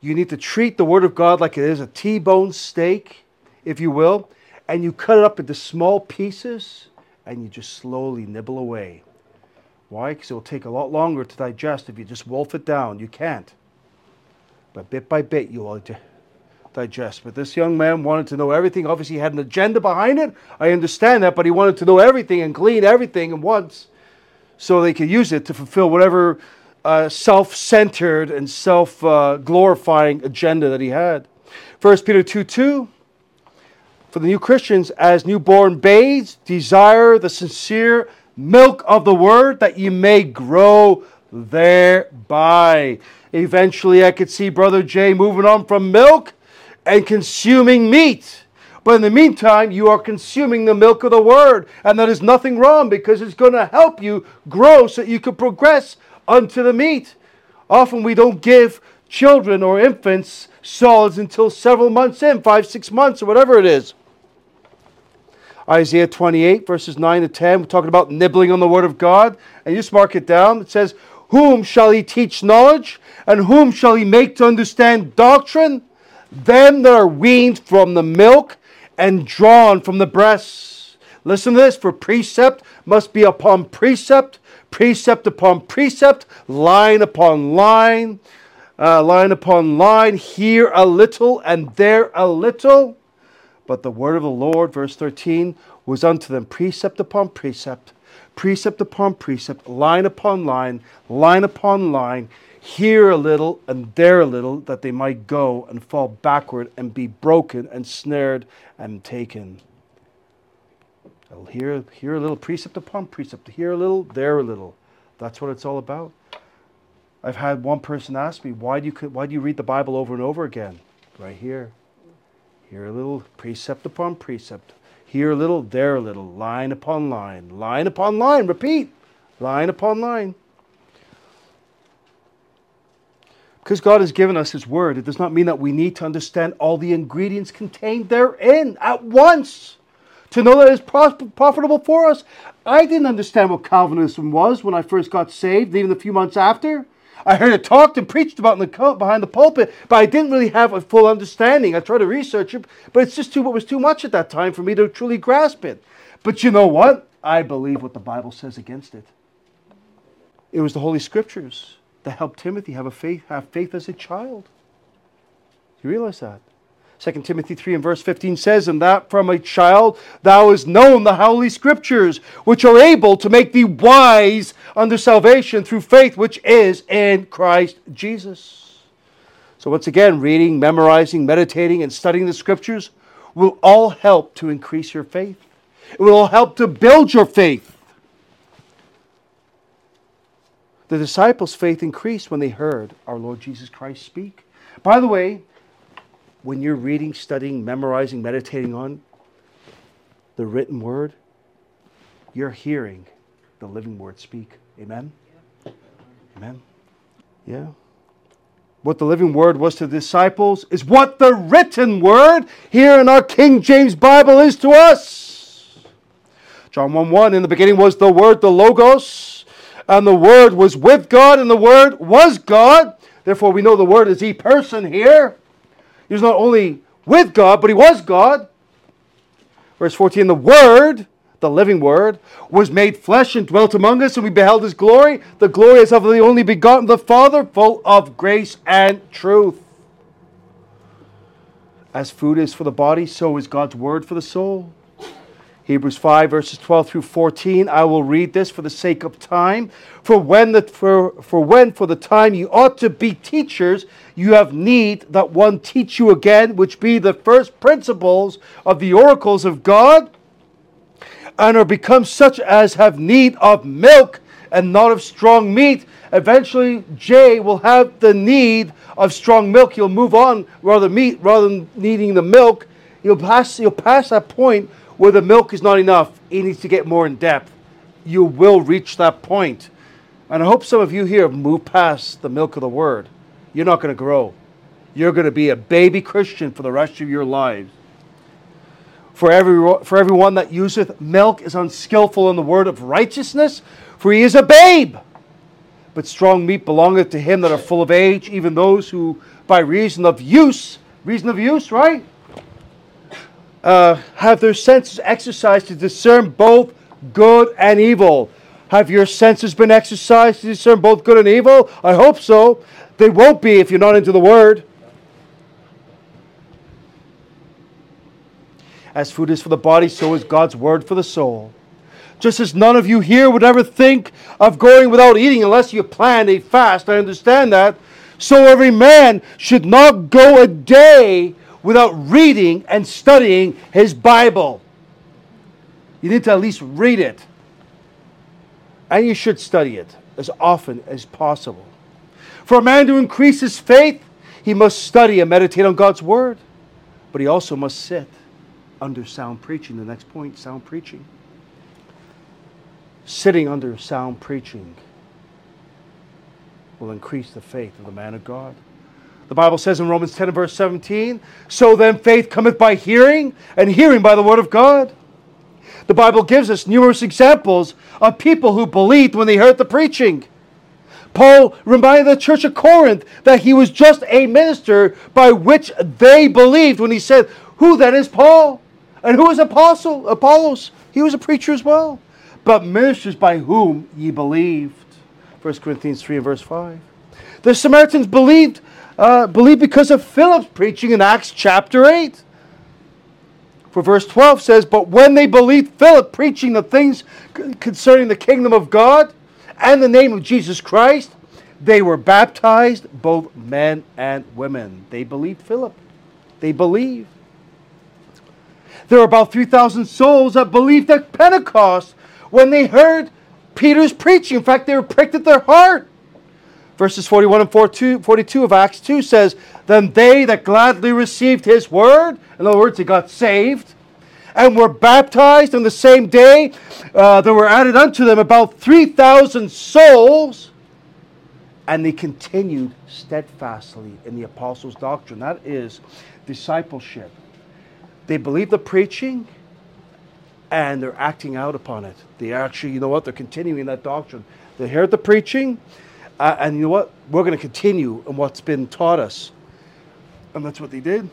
You need to treat the Word of God like it is a T bone steak, if you will and you cut it up into small pieces and you just slowly nibble away. Why? Because it will take a lot longer to digest if you just wolf it down. You can't. But bit by bit, you will digest. But this young man wanted to know everything. Obviously, he had an agenda behind it. I understand that, but he wanted to know everything and glean everything at once so they could use it to fulfill whatever uh, self centered and self uh, glorifying agenda that he had. 1 Peter 2 2 for the new Christians as newborn babes, desire the sincere milk of the word that you may grow thereby. Eventually, I could see Brother Jay moving on from milk and consuming meat. But in the meantime, you are consuming the milk of the word, and that is nothing wrong because it's going to help you grow so that you can progress unto the meat. Often we don't give children or infants solids until several months in, five, six months, or whatever it is. Isaiah 28, verses 9 to 10. We're talking about nibbling on the Word of God. And you just mark it down. It says, Whom shall he teach knowledge? And whom shall he make to understand doctrine? Them that are weaned from the milk and drawn from the breasts. Listen to this for precept must be upon precept, precept upon precept, line upon line, uh, line upon line, here a little and there a little but the word of the Lord, verse 13, was unto them precept upon precept, precept upon precept, line upon line, line upon line, here a little and there a little, that they might go and fall backward and be broken and snared and taken. Here, here a little precept upon precept, here a little, there a little. That's what it's all about. I've had one person ask me, why do you, why do you read the Bible over and over again? Right here. Here a little, precept upon precept. Here a little, there a little, line upon line, line upon line, repeat, line upon line. Because God has given us His Word, it does not mean that we need to understand all the ingredients contained therein at once to know that it's profitable for us. I didn't understand what Calvinism was when I first got saved, even a few months after. I heard it talked and preached about in the behind the pulpit, but I didn't really have a full understanding. I tried to research it, but it's just too it was too much at that time for me to truly grasp it. But you know what? I believe what the Bible says against it. It was the Holy Scriptures that helped Timothy have a faith, have faith as a child. You realize that? 2 Timothy 3 and verse 15 says, And that from a child thou hast known the holy scriptures, which are able to make thee wise unto salvation through faith which is in Christ Jesus. So, once again, reading, memorizing, meditating, and studying the scriptures will all help to increase your faith. It will all help to build your faith. The disciples' faith increased when they heard our Lord Jesus Christ speak. By the way, when you're reading, studying, memorizing, meditating on the written word, you're hearing the living word speak. Amen? Amen. Yeah. What the living word was to the disciples is what the written word here in our King James Bible is to us. John 1 1 In the beginning was the Word, the Logos, and the Word was with God, and the Word was God. Therefore, we know the Word is a person here. He was not only with God, but he was God. Verse 14 The Word, the living Word, was made flesh and dwelt among us, and we beheld his glory. The glory is of the only begotten, the Father, full of grace and truth. As food is for the body, so is God's Word for the soul. Hebrews 5, verses 12 through 14. I will read this for the sake of time. For when, the, for, for when for the time you ought to be teachers, you have need that one teach you again, which be the first principles of the oracles of God, and are become such as have need of milk and not of strong meat. Eventually, Jay will have the need of strong milk. He'll move on rather meat rather than needing the milk. He'll pass, he'll pass that point where the milk is not enough, he needs to get more in depth. You will reach that point. And I hope some of you here moved past the milk of the word. You're not going to grow. You're going to be a baby Christian for the rest of your lives. For, every, for everyone that useth milk is unskillful in the word of righteousness, for he is a babe. But strong meat belongeth to him that are full of age, even those who by reason of use, reason of use, right? Uh, have their senses exercised to discern both good and evil. Have your senses been exercised to discern both good and evil? I hope so. They won't be if you're not into the Word. As food is for the body, so is God's Word for the soul. Just as none of you here would ever think of going without eating unless you planned a fast, I understand that. So every man should not go a day without reading and studying his Bible. You need to at least read it. And you should study it as often as possible. For a man to increase his faith, he must study and meditate on God's Word. But he also must sit under sound preaching. The next point sound preaching. Sitting under sound preaching will increase the faith of the man of God. The Bible says in Romans 10 and verse 17, So then faith cometh by hearing, and hearing by the word of God. The Bible gives us numerous examples of people who believed when they heard the preaching. Paul reminded the church of Corinth that he was just a minister by which they believed when he said, Who then is Paul? And who is Apostle? Apollos. He was a preacher as well. But ministers by whom ye believed. 1 Corinthians 3 and verse 5. The Samaritans believed uh, believe because of Philip's preaching in Acts chapter 8. For verse 12 says, But when they believed Philip preaching the things concerning the kingdom of God and the name of Jesus Christ, they were baptized, both men and women. They believed Philip. They believed. There were about 3,000 souls that believed at Pentecost when they heard Peter's preaching. In fact, they were pricked at their heart. Verses 41 and 42 of Acts 2 says, Then they that gladly received his word, in other words, they got saved, and were baptized on the same day, uh, there were added unto them about 3,000 souls, and they continued steadfastly in the apostles' doctrine. That is discipleship. They believe the preaching, and they're acting out upon it. They actually, you know what, they're continuing that doctrine. They heard the preaching, uh, and you know what? We're going to continue in what's been taught us. And that's what they did.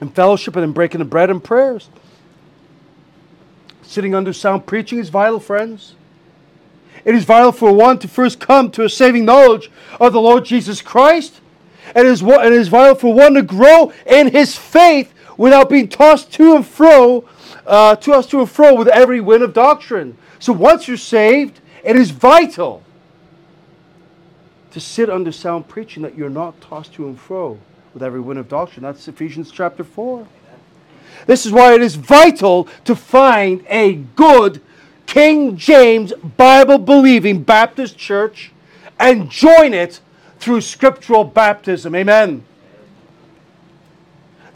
In fellowship and in breaking the bread and prayers. Sitting under sound preaching is vital, friends. It is vital for one to first come to a saving knowledge of the Lord Jesus Christ. It is, it is vital for one to grow in his faith without being tossed to and fro, uh, tossed to and fro with every wind of doctrine. So once you're saved, it is vital to sit under sound preaching that you're not tossed to and fro with every wind of doctrine. That's Ephesians chapter 4. This is why it is vital to find a good King James Bible believing Baptist church and join it through scriptural baptism. Amen.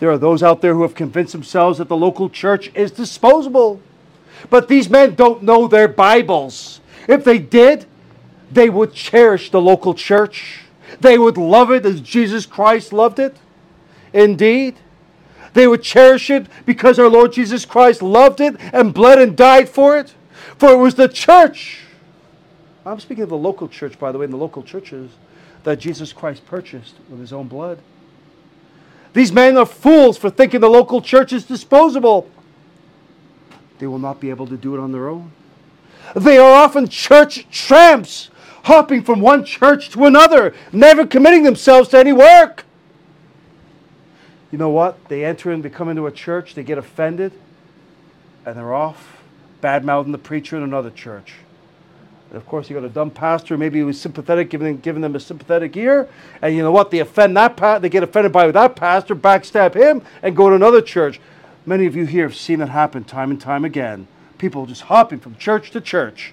There are those out there who have convinced themselves that the local church is disposable. But these men don't know their Bibles. If they did, they would cherish the local church. They would love it as Jesus Christ loved it. Indeed. They would cherish it because our Lord Jesus Christ loved it and bled and died for it. For it was the church. I'm speaking of the local church, by the way, in the local churches that Jesus Christ purchased with his own blood. These men are fools for thinking the local church is disposable. They will not be able to do it on their own. They are often church tramps, hopping from one church to another, never committing themselves to any work. You know what? They enter and become into a church, they get offended, and they're off, bad mouthing the preacher in another church. And of course, you got a dumb pastor. Maybe he was sympathetic, giving, giving them a sympathetic ear. And you know what? They offend that pa- they get offended by that pastor, backstab him, and go to another church. Many of you here have seen it happen time and time again. People just hopping from church to church,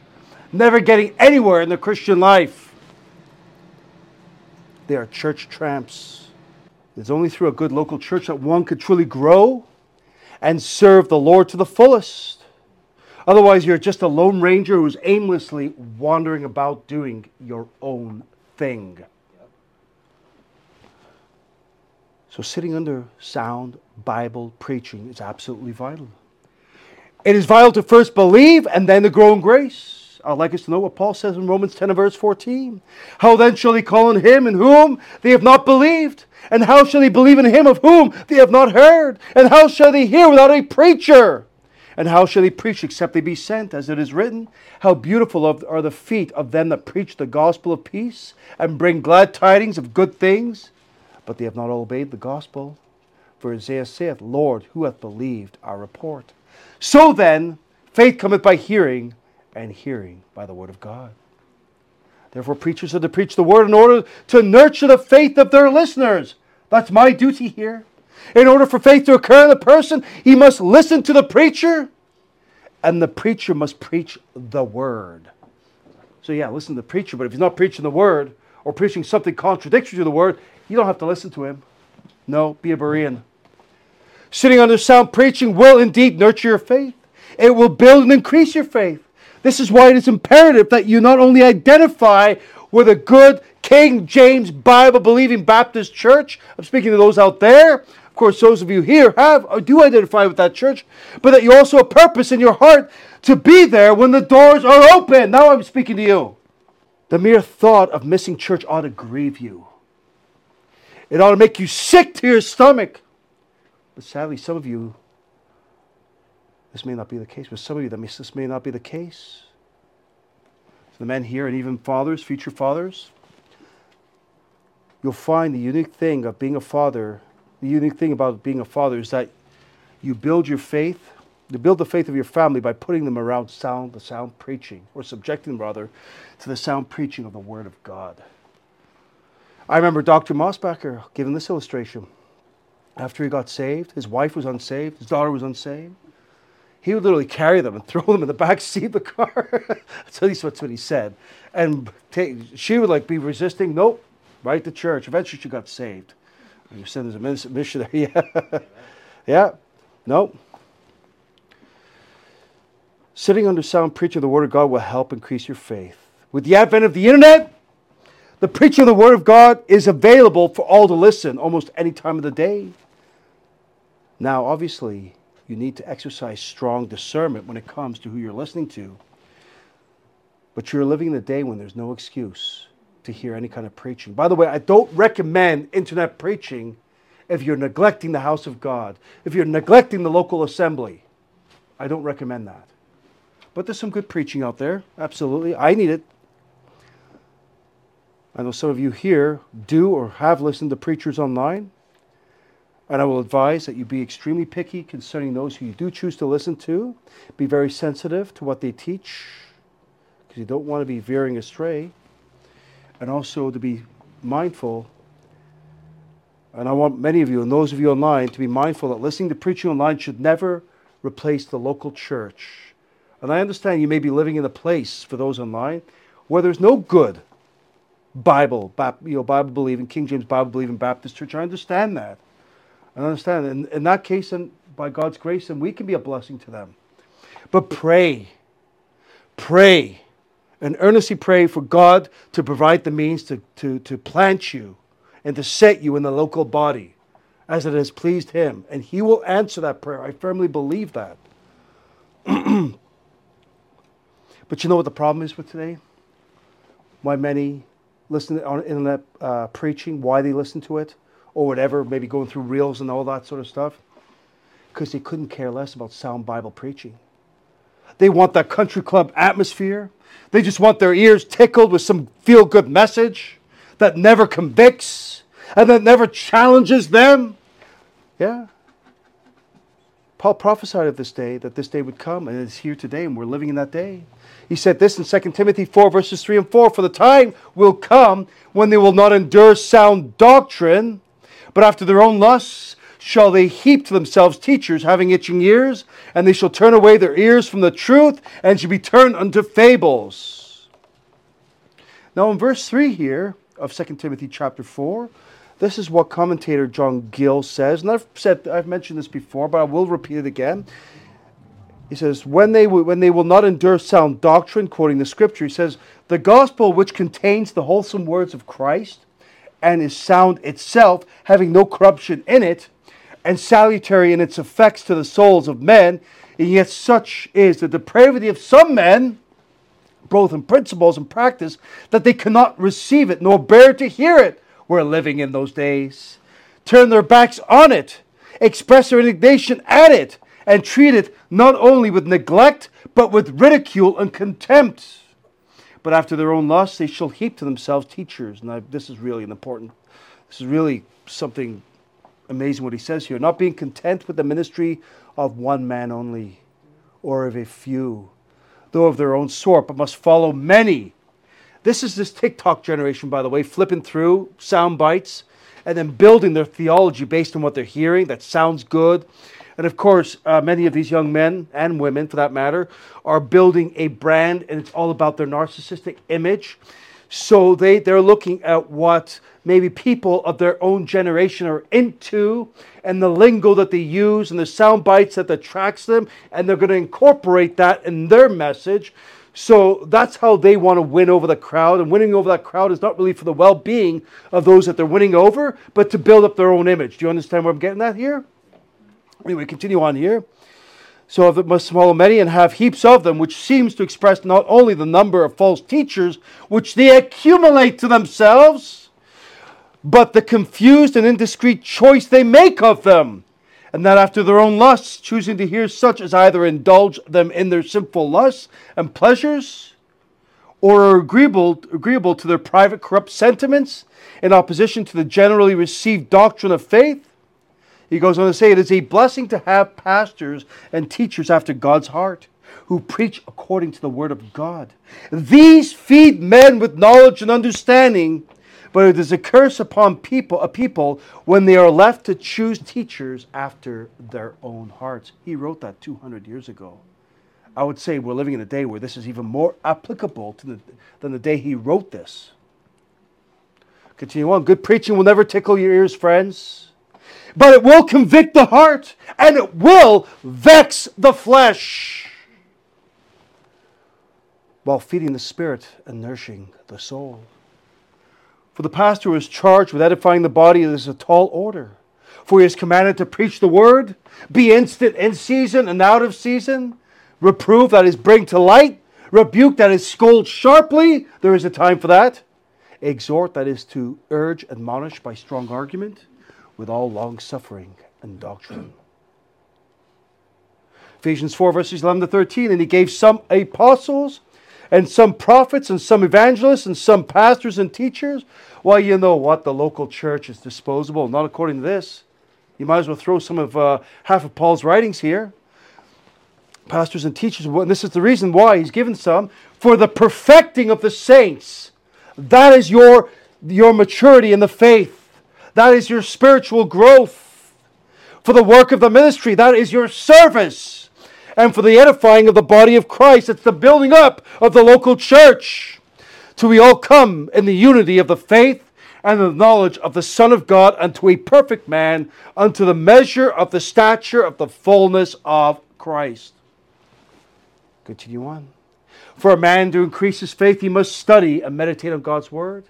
never getting anywhere in the Christian life. They are church tramps. It's only through a good local church that one could truly grow and serve the Lord to the fullest. Otherwise, you're just a lone ranger who's aimlessly wandering about doing your own thing. So, sitting under sound Bible preaching is absolutely vital. It is vital to first believe and then to grow in grace. I'd like us to know what Paul says in Romans 10 and verse 14. How then shall he call on him in whom they have not believed? And how shall they believe in him of whom they have not heard? And how shall they hear without a preacher? And how shall he preach except they be sent? As it is written, How beautiful are the feet of them that preach the gospel of peace and bring glad tidings of good things. But they have not obeyed the gospel. For Isaiah saith, Lord, who hath believed our report? So then, faith cometh by hearing, and hearing by the word of God. Therefore, preachers are to preach the word in order to nurture the faith of their listeners. That's my duty here. In order for faith to occur in the person, he must listen to the preacher, and the preacher must preach the word. So, yeah, listen to the preacher, but if he's not preaching the word or preaching something contradictory to the word, you don't have to listen to him. No, be a Berean. Sitting under sound preaching will indeed nurture your faith, it will build and increase your faith. This is why it is imperative that you not only identify with a good King James Bible believing Baptist church, I'm speaking to those out there, Of course, those of you here have or do identify with that church, but that you also have a purpose in your heart to be there when the doors are open. Now I'm speaking to you. The mere thought of missing church ought to grieve you. It ought to make you sick to your stomach. But sadly, some of you, this may not be the case. But some of you, that this may not be the case. The men here, and even fathers, future fathers, you'll find the unique thing of being a father the unique thing about being a father is that you build your faith, you build the faith of your family by putting them around sound, the sound preaching, or subjecting them rather to the sound preaching of the Word of God. I remember Dr. Mosbacher giving this illustration. After he got saved, his wife was unsaved, his daughter was unsaved. He would literally carry them and throw them in the back seat of the car. At least that's what he said. And take, she would like be resisting. Nope, right to church. Eventually, she got saved. You said there's a missionary. yeah. yeah. No. Sitting under sound preaching of the Word of God will help increase your faith. With the advent of the internet, the preaching of the Word of God is available for all to listen almost any time of the day. Now, obviously, you need to exercise strong discernment when it comes to who you're listening to. But you're living in a day when there's no excuse to hear any kind of preaching. By the way, I don't recommend internet preaching if you're neglecting the house of God, if you're neglecting the local assembly. I don't recommend that. But there's some good preaching out there. Absolutely. I need it. I know some of you here do or have listened to preachers online. And I will advise that you be extremely picky concerning those who you do choose to listen to. Be very sensitive to what they teach because you don't want to be veering astray and also to be mindful And I want many of you and those of you online to be mindful that listening to preaching online should never replace the local church. And I understand you may be living in a place for those online where there's no good Bible, you know, Bible believing, King James Bible believing Baptist church. I understand that. I understand. In, in that case, and by God's grace, then we can be a blessing to them. But pray, pray, and earnestly pray for God to provide the means to, to, to plant you and to set you in the local body as it has pleased Him. And He will answer that prayer. I firmly believe that. but you know what the problem is with today? Why many listen on internet uh, preaching, why they listen to it, or whatever, maybe going through reels and all that sort of stuff? Because they couldn't care less about sound Bible preaching. They want that country club atmosphere. They just want their ears tickled with some feel good message that never convicts and that never challenges them. Yeah. Paul prophesied of this day, that this day would come, and it's here today, and we're living in that day. He said this in 2 Timothy 4, verses 3 and 4 For the time will come when they will not endure sound doctrine, but after their own lusts shall they heap to themselves teachers having itching ears, and they shall turn away their ears from the truth, and shall be turned unto fables. Now, in verse 3 here of 2 Timothy chapter 4, this is what commentator John Gill says, and I've said I've mentioned this before, but I will repeat it again. He says, when they, when they will not endure sound doctrine, quoting the scripture, he says, the gospel which contains the wholesome words of Christ and is sound itself, having no corruption in it, and salutary in its effects to the souls of men, and yet such is the depravity of some men, both in principles and practice, that they cannot receive it, nor bear to hear it. We're living in those days. Turn their backs on it, express their indignation at it, and treat it not only with neglect, but with ridicule and contempt. But after their own lusts, they shall heap to themselves teachers. And this is really an important, this is really something amazing what he says here. Not being content with the ministry of one man only, or of a few, though of their own sort, but must follow many. This is this TikTok generation, by the way, flipping through sound bites and then building their theology based on what they're hearing that sounds good and of course, uh, many of these young men and women, for that matter, are building a brand and it's all about their narcissistic image. So they, they're looking at what maybe people of their own generation are into and the lingo that they use and the sound bites that attracts them, and they're going to incorporate that in their message. So that's how they want to win over the crowd. And winning over that crowd is not really for the well being of those that they're winning over, but to build up their own image. Do you understand where I'm getting at here? Anyway, continue on here. So if it must swallow many and have heaps of them, which seems to express not only the number of false teachers which they accumulate to themselves, but the confused and indiscreet choice they make of them, and that after their own lusts, choosing to hear such as either indulge them in their sinful lusts and pleasures, or are agreeable, agreeable to their private corrupt sentiments in opposition to the generally received doctrine of faith, he goes on to say, It is a blessing to have pastors and teachers after God's heart who preach according to the word of God. These feed men with knowledge and understanding, but it is a curse upon people, a people when they are left to choose teachers after their own hearts. He wrote that 200 years ago. I would say we're living in a day where this is even more applicable the, than the day he wrote this. Continue on. Good preaching will never tickle your ears, friends but it will convict the heart and it will vex the flesh while feeding the spirit and nourishing the soul. For the pastor who is charged with edifying the body is a tall order. For he is commanded to preach the word, be instant in season and out of season, reprove that is bring to light, rebuke that is scold sharply, there is a time for that, exhort that is to urge, admonish by strong argument with all long suffering and doctrine. Ephesians 4, verses 11 to 13. And he gave some apostles, and some prophets, and some evangelists, and some pastors and teachers. Well, you know what? The local church is disposable, not according to this. You might as well throw some of uh, half of Paul's writings here. Pastors and teachers, and this is the reason why he's given some for the perfecting of the saints. That is your, your maturity in the faith that is your spiritual growth. For the work of the ministry, that is your service. And for the edifying of the body of Christ, it's the building up of the local church. Till we all come in the unity of the faith and the knowledge of the Son of God unto a perfect man, unto the measure of the stature of the fullness of Christ. Continue on. For a man to increase his faith, he must study and meditate on God's word,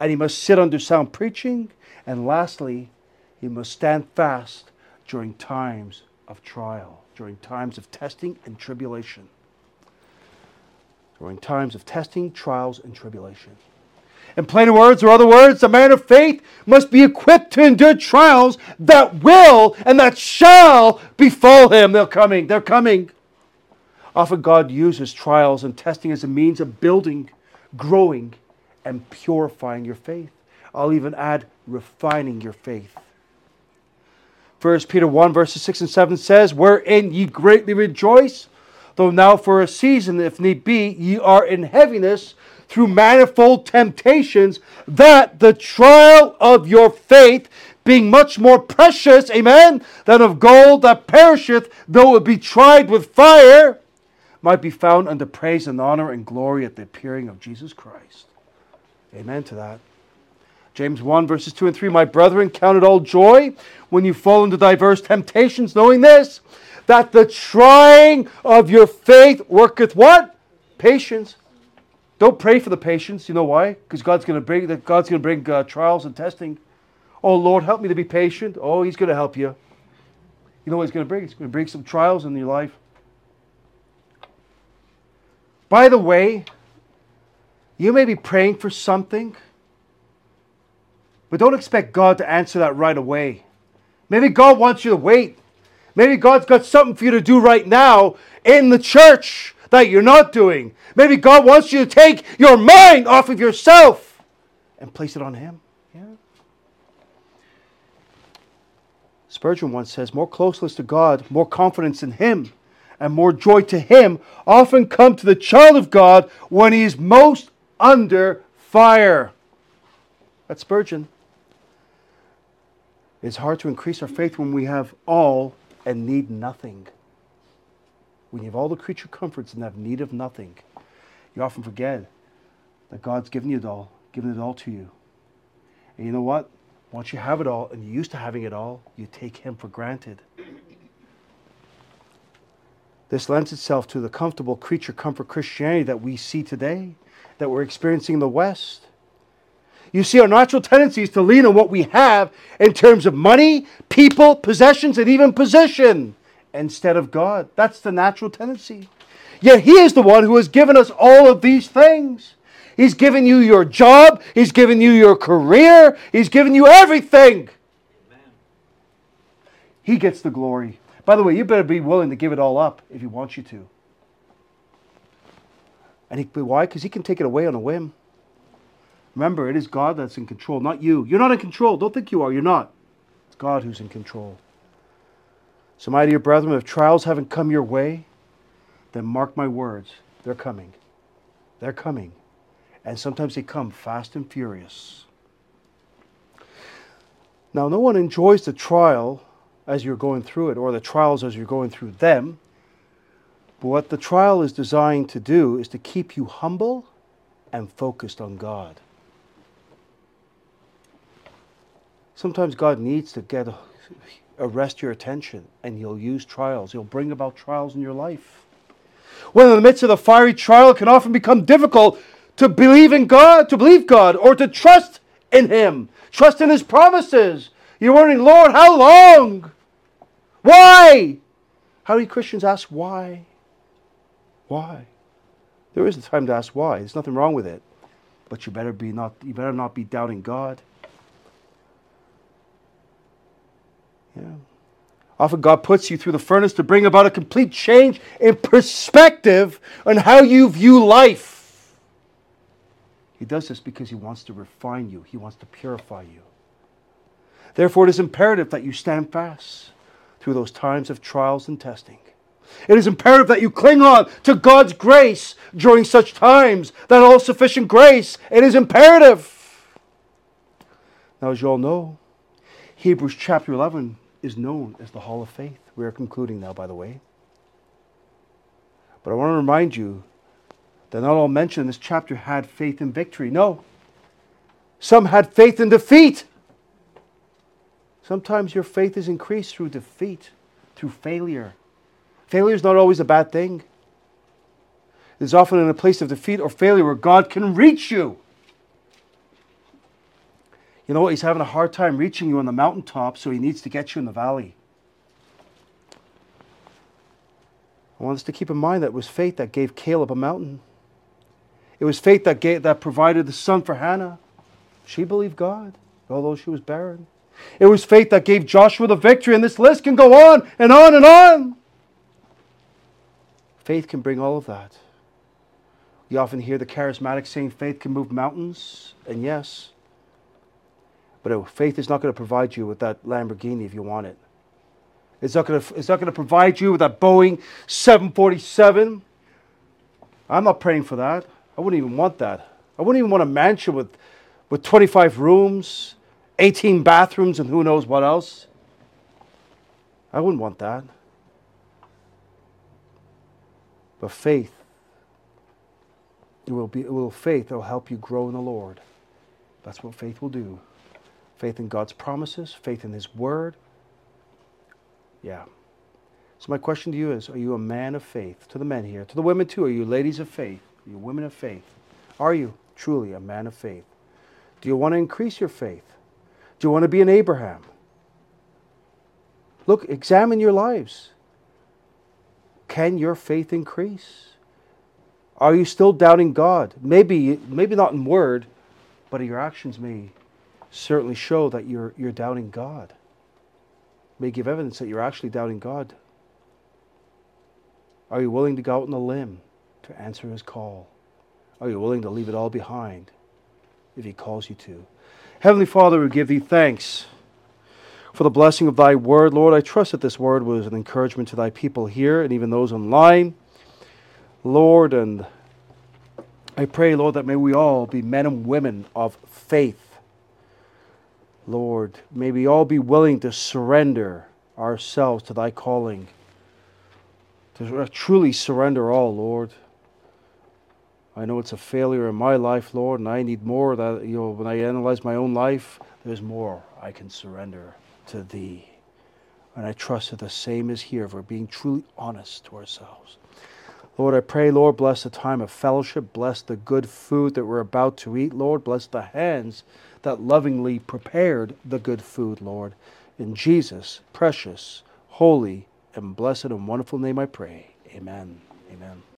and he must sit under sound preaching, and lastly, he must stand fast during times of trial, during times of testing and tribulation. During times of testing, trials, and tribulation. In plain words, or other words, a man of faith must be equipped to endure trials that will and that shall befall him. They're coming. They're coming. Often God uses trials and testing as a means of building, growing, and purifying your faith. I'll even add refining your faith. 1 Peter 1, verses 6 and 7 says, Wherein ye greatly rejoice, though now for a season, if need be, ye are in heaviness through manifold temptations, that the trial of your faith, being much more precious, amen, than of gold that perisheth, though it be tried with fire, might be found unto praise and honor and glory at the appearing of Jesus Christ. Amen to that. James 1, verses 2 and 3 My brethren, count it all joy when you fall into diverse temptations, knowing this, that the trying of your faith worketh what? Patience. Don't pray for the patience. You know why? Because God's going to bring God's going to bring uh, trials and testing. Oh Lord, help me to be patient. Oh, He's going to help you. You know what He's going to bring? He's going to bring some trials in your life. By the way, you may be praying for something, but don't expect God to answer that right away. Maybe God wants you to wait. Maybe God's got something for you to do right now in the church that you're not doing. Maybe God wants you to take your mind off of yourself and place it on Him. Yeah. Spurgeon once says, more closeness to God, more confidence in Him, and more joy to Him often come to the child of God when he is most under fire. That's Spurgeon. It's hard to increase our faith when we have all and need nothing when you have all the creature comforts and have need of nothing, you often forget that God's given you it all, given it all to you. And you know what? Once you have it all and you're used to having it all, you take Him for granted. This lends itself to the comfortable creature comfort Christianity that we see today, that we're experiencing in the West. You see, our natural tendency is to lean on what we have in terms of money, people, possessions, and even position instead of God. That's the natural tendency. Yet He is the one who has given us all of these things. He's given you your job, He's given you your career, He's given you everything. Amen. He gets the glory. By the way, you better be willing to give it all up if He wants you to. And he, why? Because He can take it away on a whim. Remember, it is God that's in control, not you. You're not in control. Don't think you are. You're not. It's God who's in control. So, my dear brethren, if trials haven't come your way, then mark my words, they're coming. They're coming. And sometimes they come fast and furious. Now, no one enjoys the trial as you're going through it, or the trials as you're going through them. But what the trial is designed to do is to keep you humble and focused on God. Sometimes God needs to get arrest your attention and he'll use trials. He'll bring about trials in your life. When in the midst of the fiery trial, it can often become difficult to believe in God, to believe God, or to trust in Him, trust in His promises. You're wondering, Lord, how long? Why? How many Christians ask why? Why? There is a time to ask why. There's nothing wrong with it. But you better be not you better not be doubting God. Yeah. Often God puts you through the furnace to bring about a complete change in perspective on how you view life. He does this because He wants to refine you, He wants to purify you. Therefore, it is imperative that you stand fast through those times of trials and testing. It is imperative that you cling on to God's grace during such times, that all sufficient grace. It is imperative. Now, as you all know, Hebrews chapter 11 is known as the Hall of Faith. We are concluding now, by the way. But I want to remind you that not all mentioned in this chapter had faith in victory. No. Some had faith in defeat. Sometimes your faith is increased through defeat, through failure. Failure is not always a bad thing. It is often in a place of defeat or failure where God can reach you. You know what? He's having a hard time reaching you on the mountaintop, so he needs to get you in the valley. I want us to keep in mind that it was faith that gave Caleb a mountain. It was faith that, gave, that provided the son for Hannah. She believed God, although she was barren. It was faith that gave Joshua the victory, and this list can go on and on and on. Faith can bring all of that. You often hear the charismatic saying faith can move mountains, and yes. But faith is not going to provide you with that Lamborghini if you want it. It's not going to, it's not going to provide you with that Boeing 747. I'm not praying for that. I wouldn't even want that. I wouldn't even want a mansion with, with 25 rooms, 18 bathrooms, and who knows what else. I wouldn't want that. But faith, it will be it will faith that will help you grow in the Lord. That's what faith will do. Faith in God's promises, faith in His Word. Yeah. So my question to you is, are you a man of faith? To the men here, to the women too, are you ladies of faith? Are you women of faith? Are you truly a man of faith? Do you want to increase your faith? Do you want to be an Abraham? Look, examine your lives. Can your faith increase? Are you still doubting God? Maybe, maybe not in word, but your actions may certainly show that you're, you're doubting God. May give evidence that you're actually doubting God. Are you willing to go out on a limb to answer his call? Are you willing to leave it all behind if he calls you to? Heavenly Father, we give thee thanks for the blessing of thy word. Lord, I trust that this word was an encouragement to thy people here and even those online. Lord, and I pray, Lord, that may we all be men and women of faith. Lord, may we all be willing to surrender ourselves to thy calling, to uh, truly surrender all, Lord. I know it's a failure in my life, Lord, and I need more. That you know, when I analyze my own life, there's more I can surrender to Thee, and I trust that the same is here. For being truly honest to ourselves. Lord, I pray, Lord, bless the time of fellowship, bless the good food that we're about to eat, Lord, bless the hands that lovingly prepared the good food, Lord. In Jesus' precious, holy, and blessed and wonderful name I pray. Amen. Amen.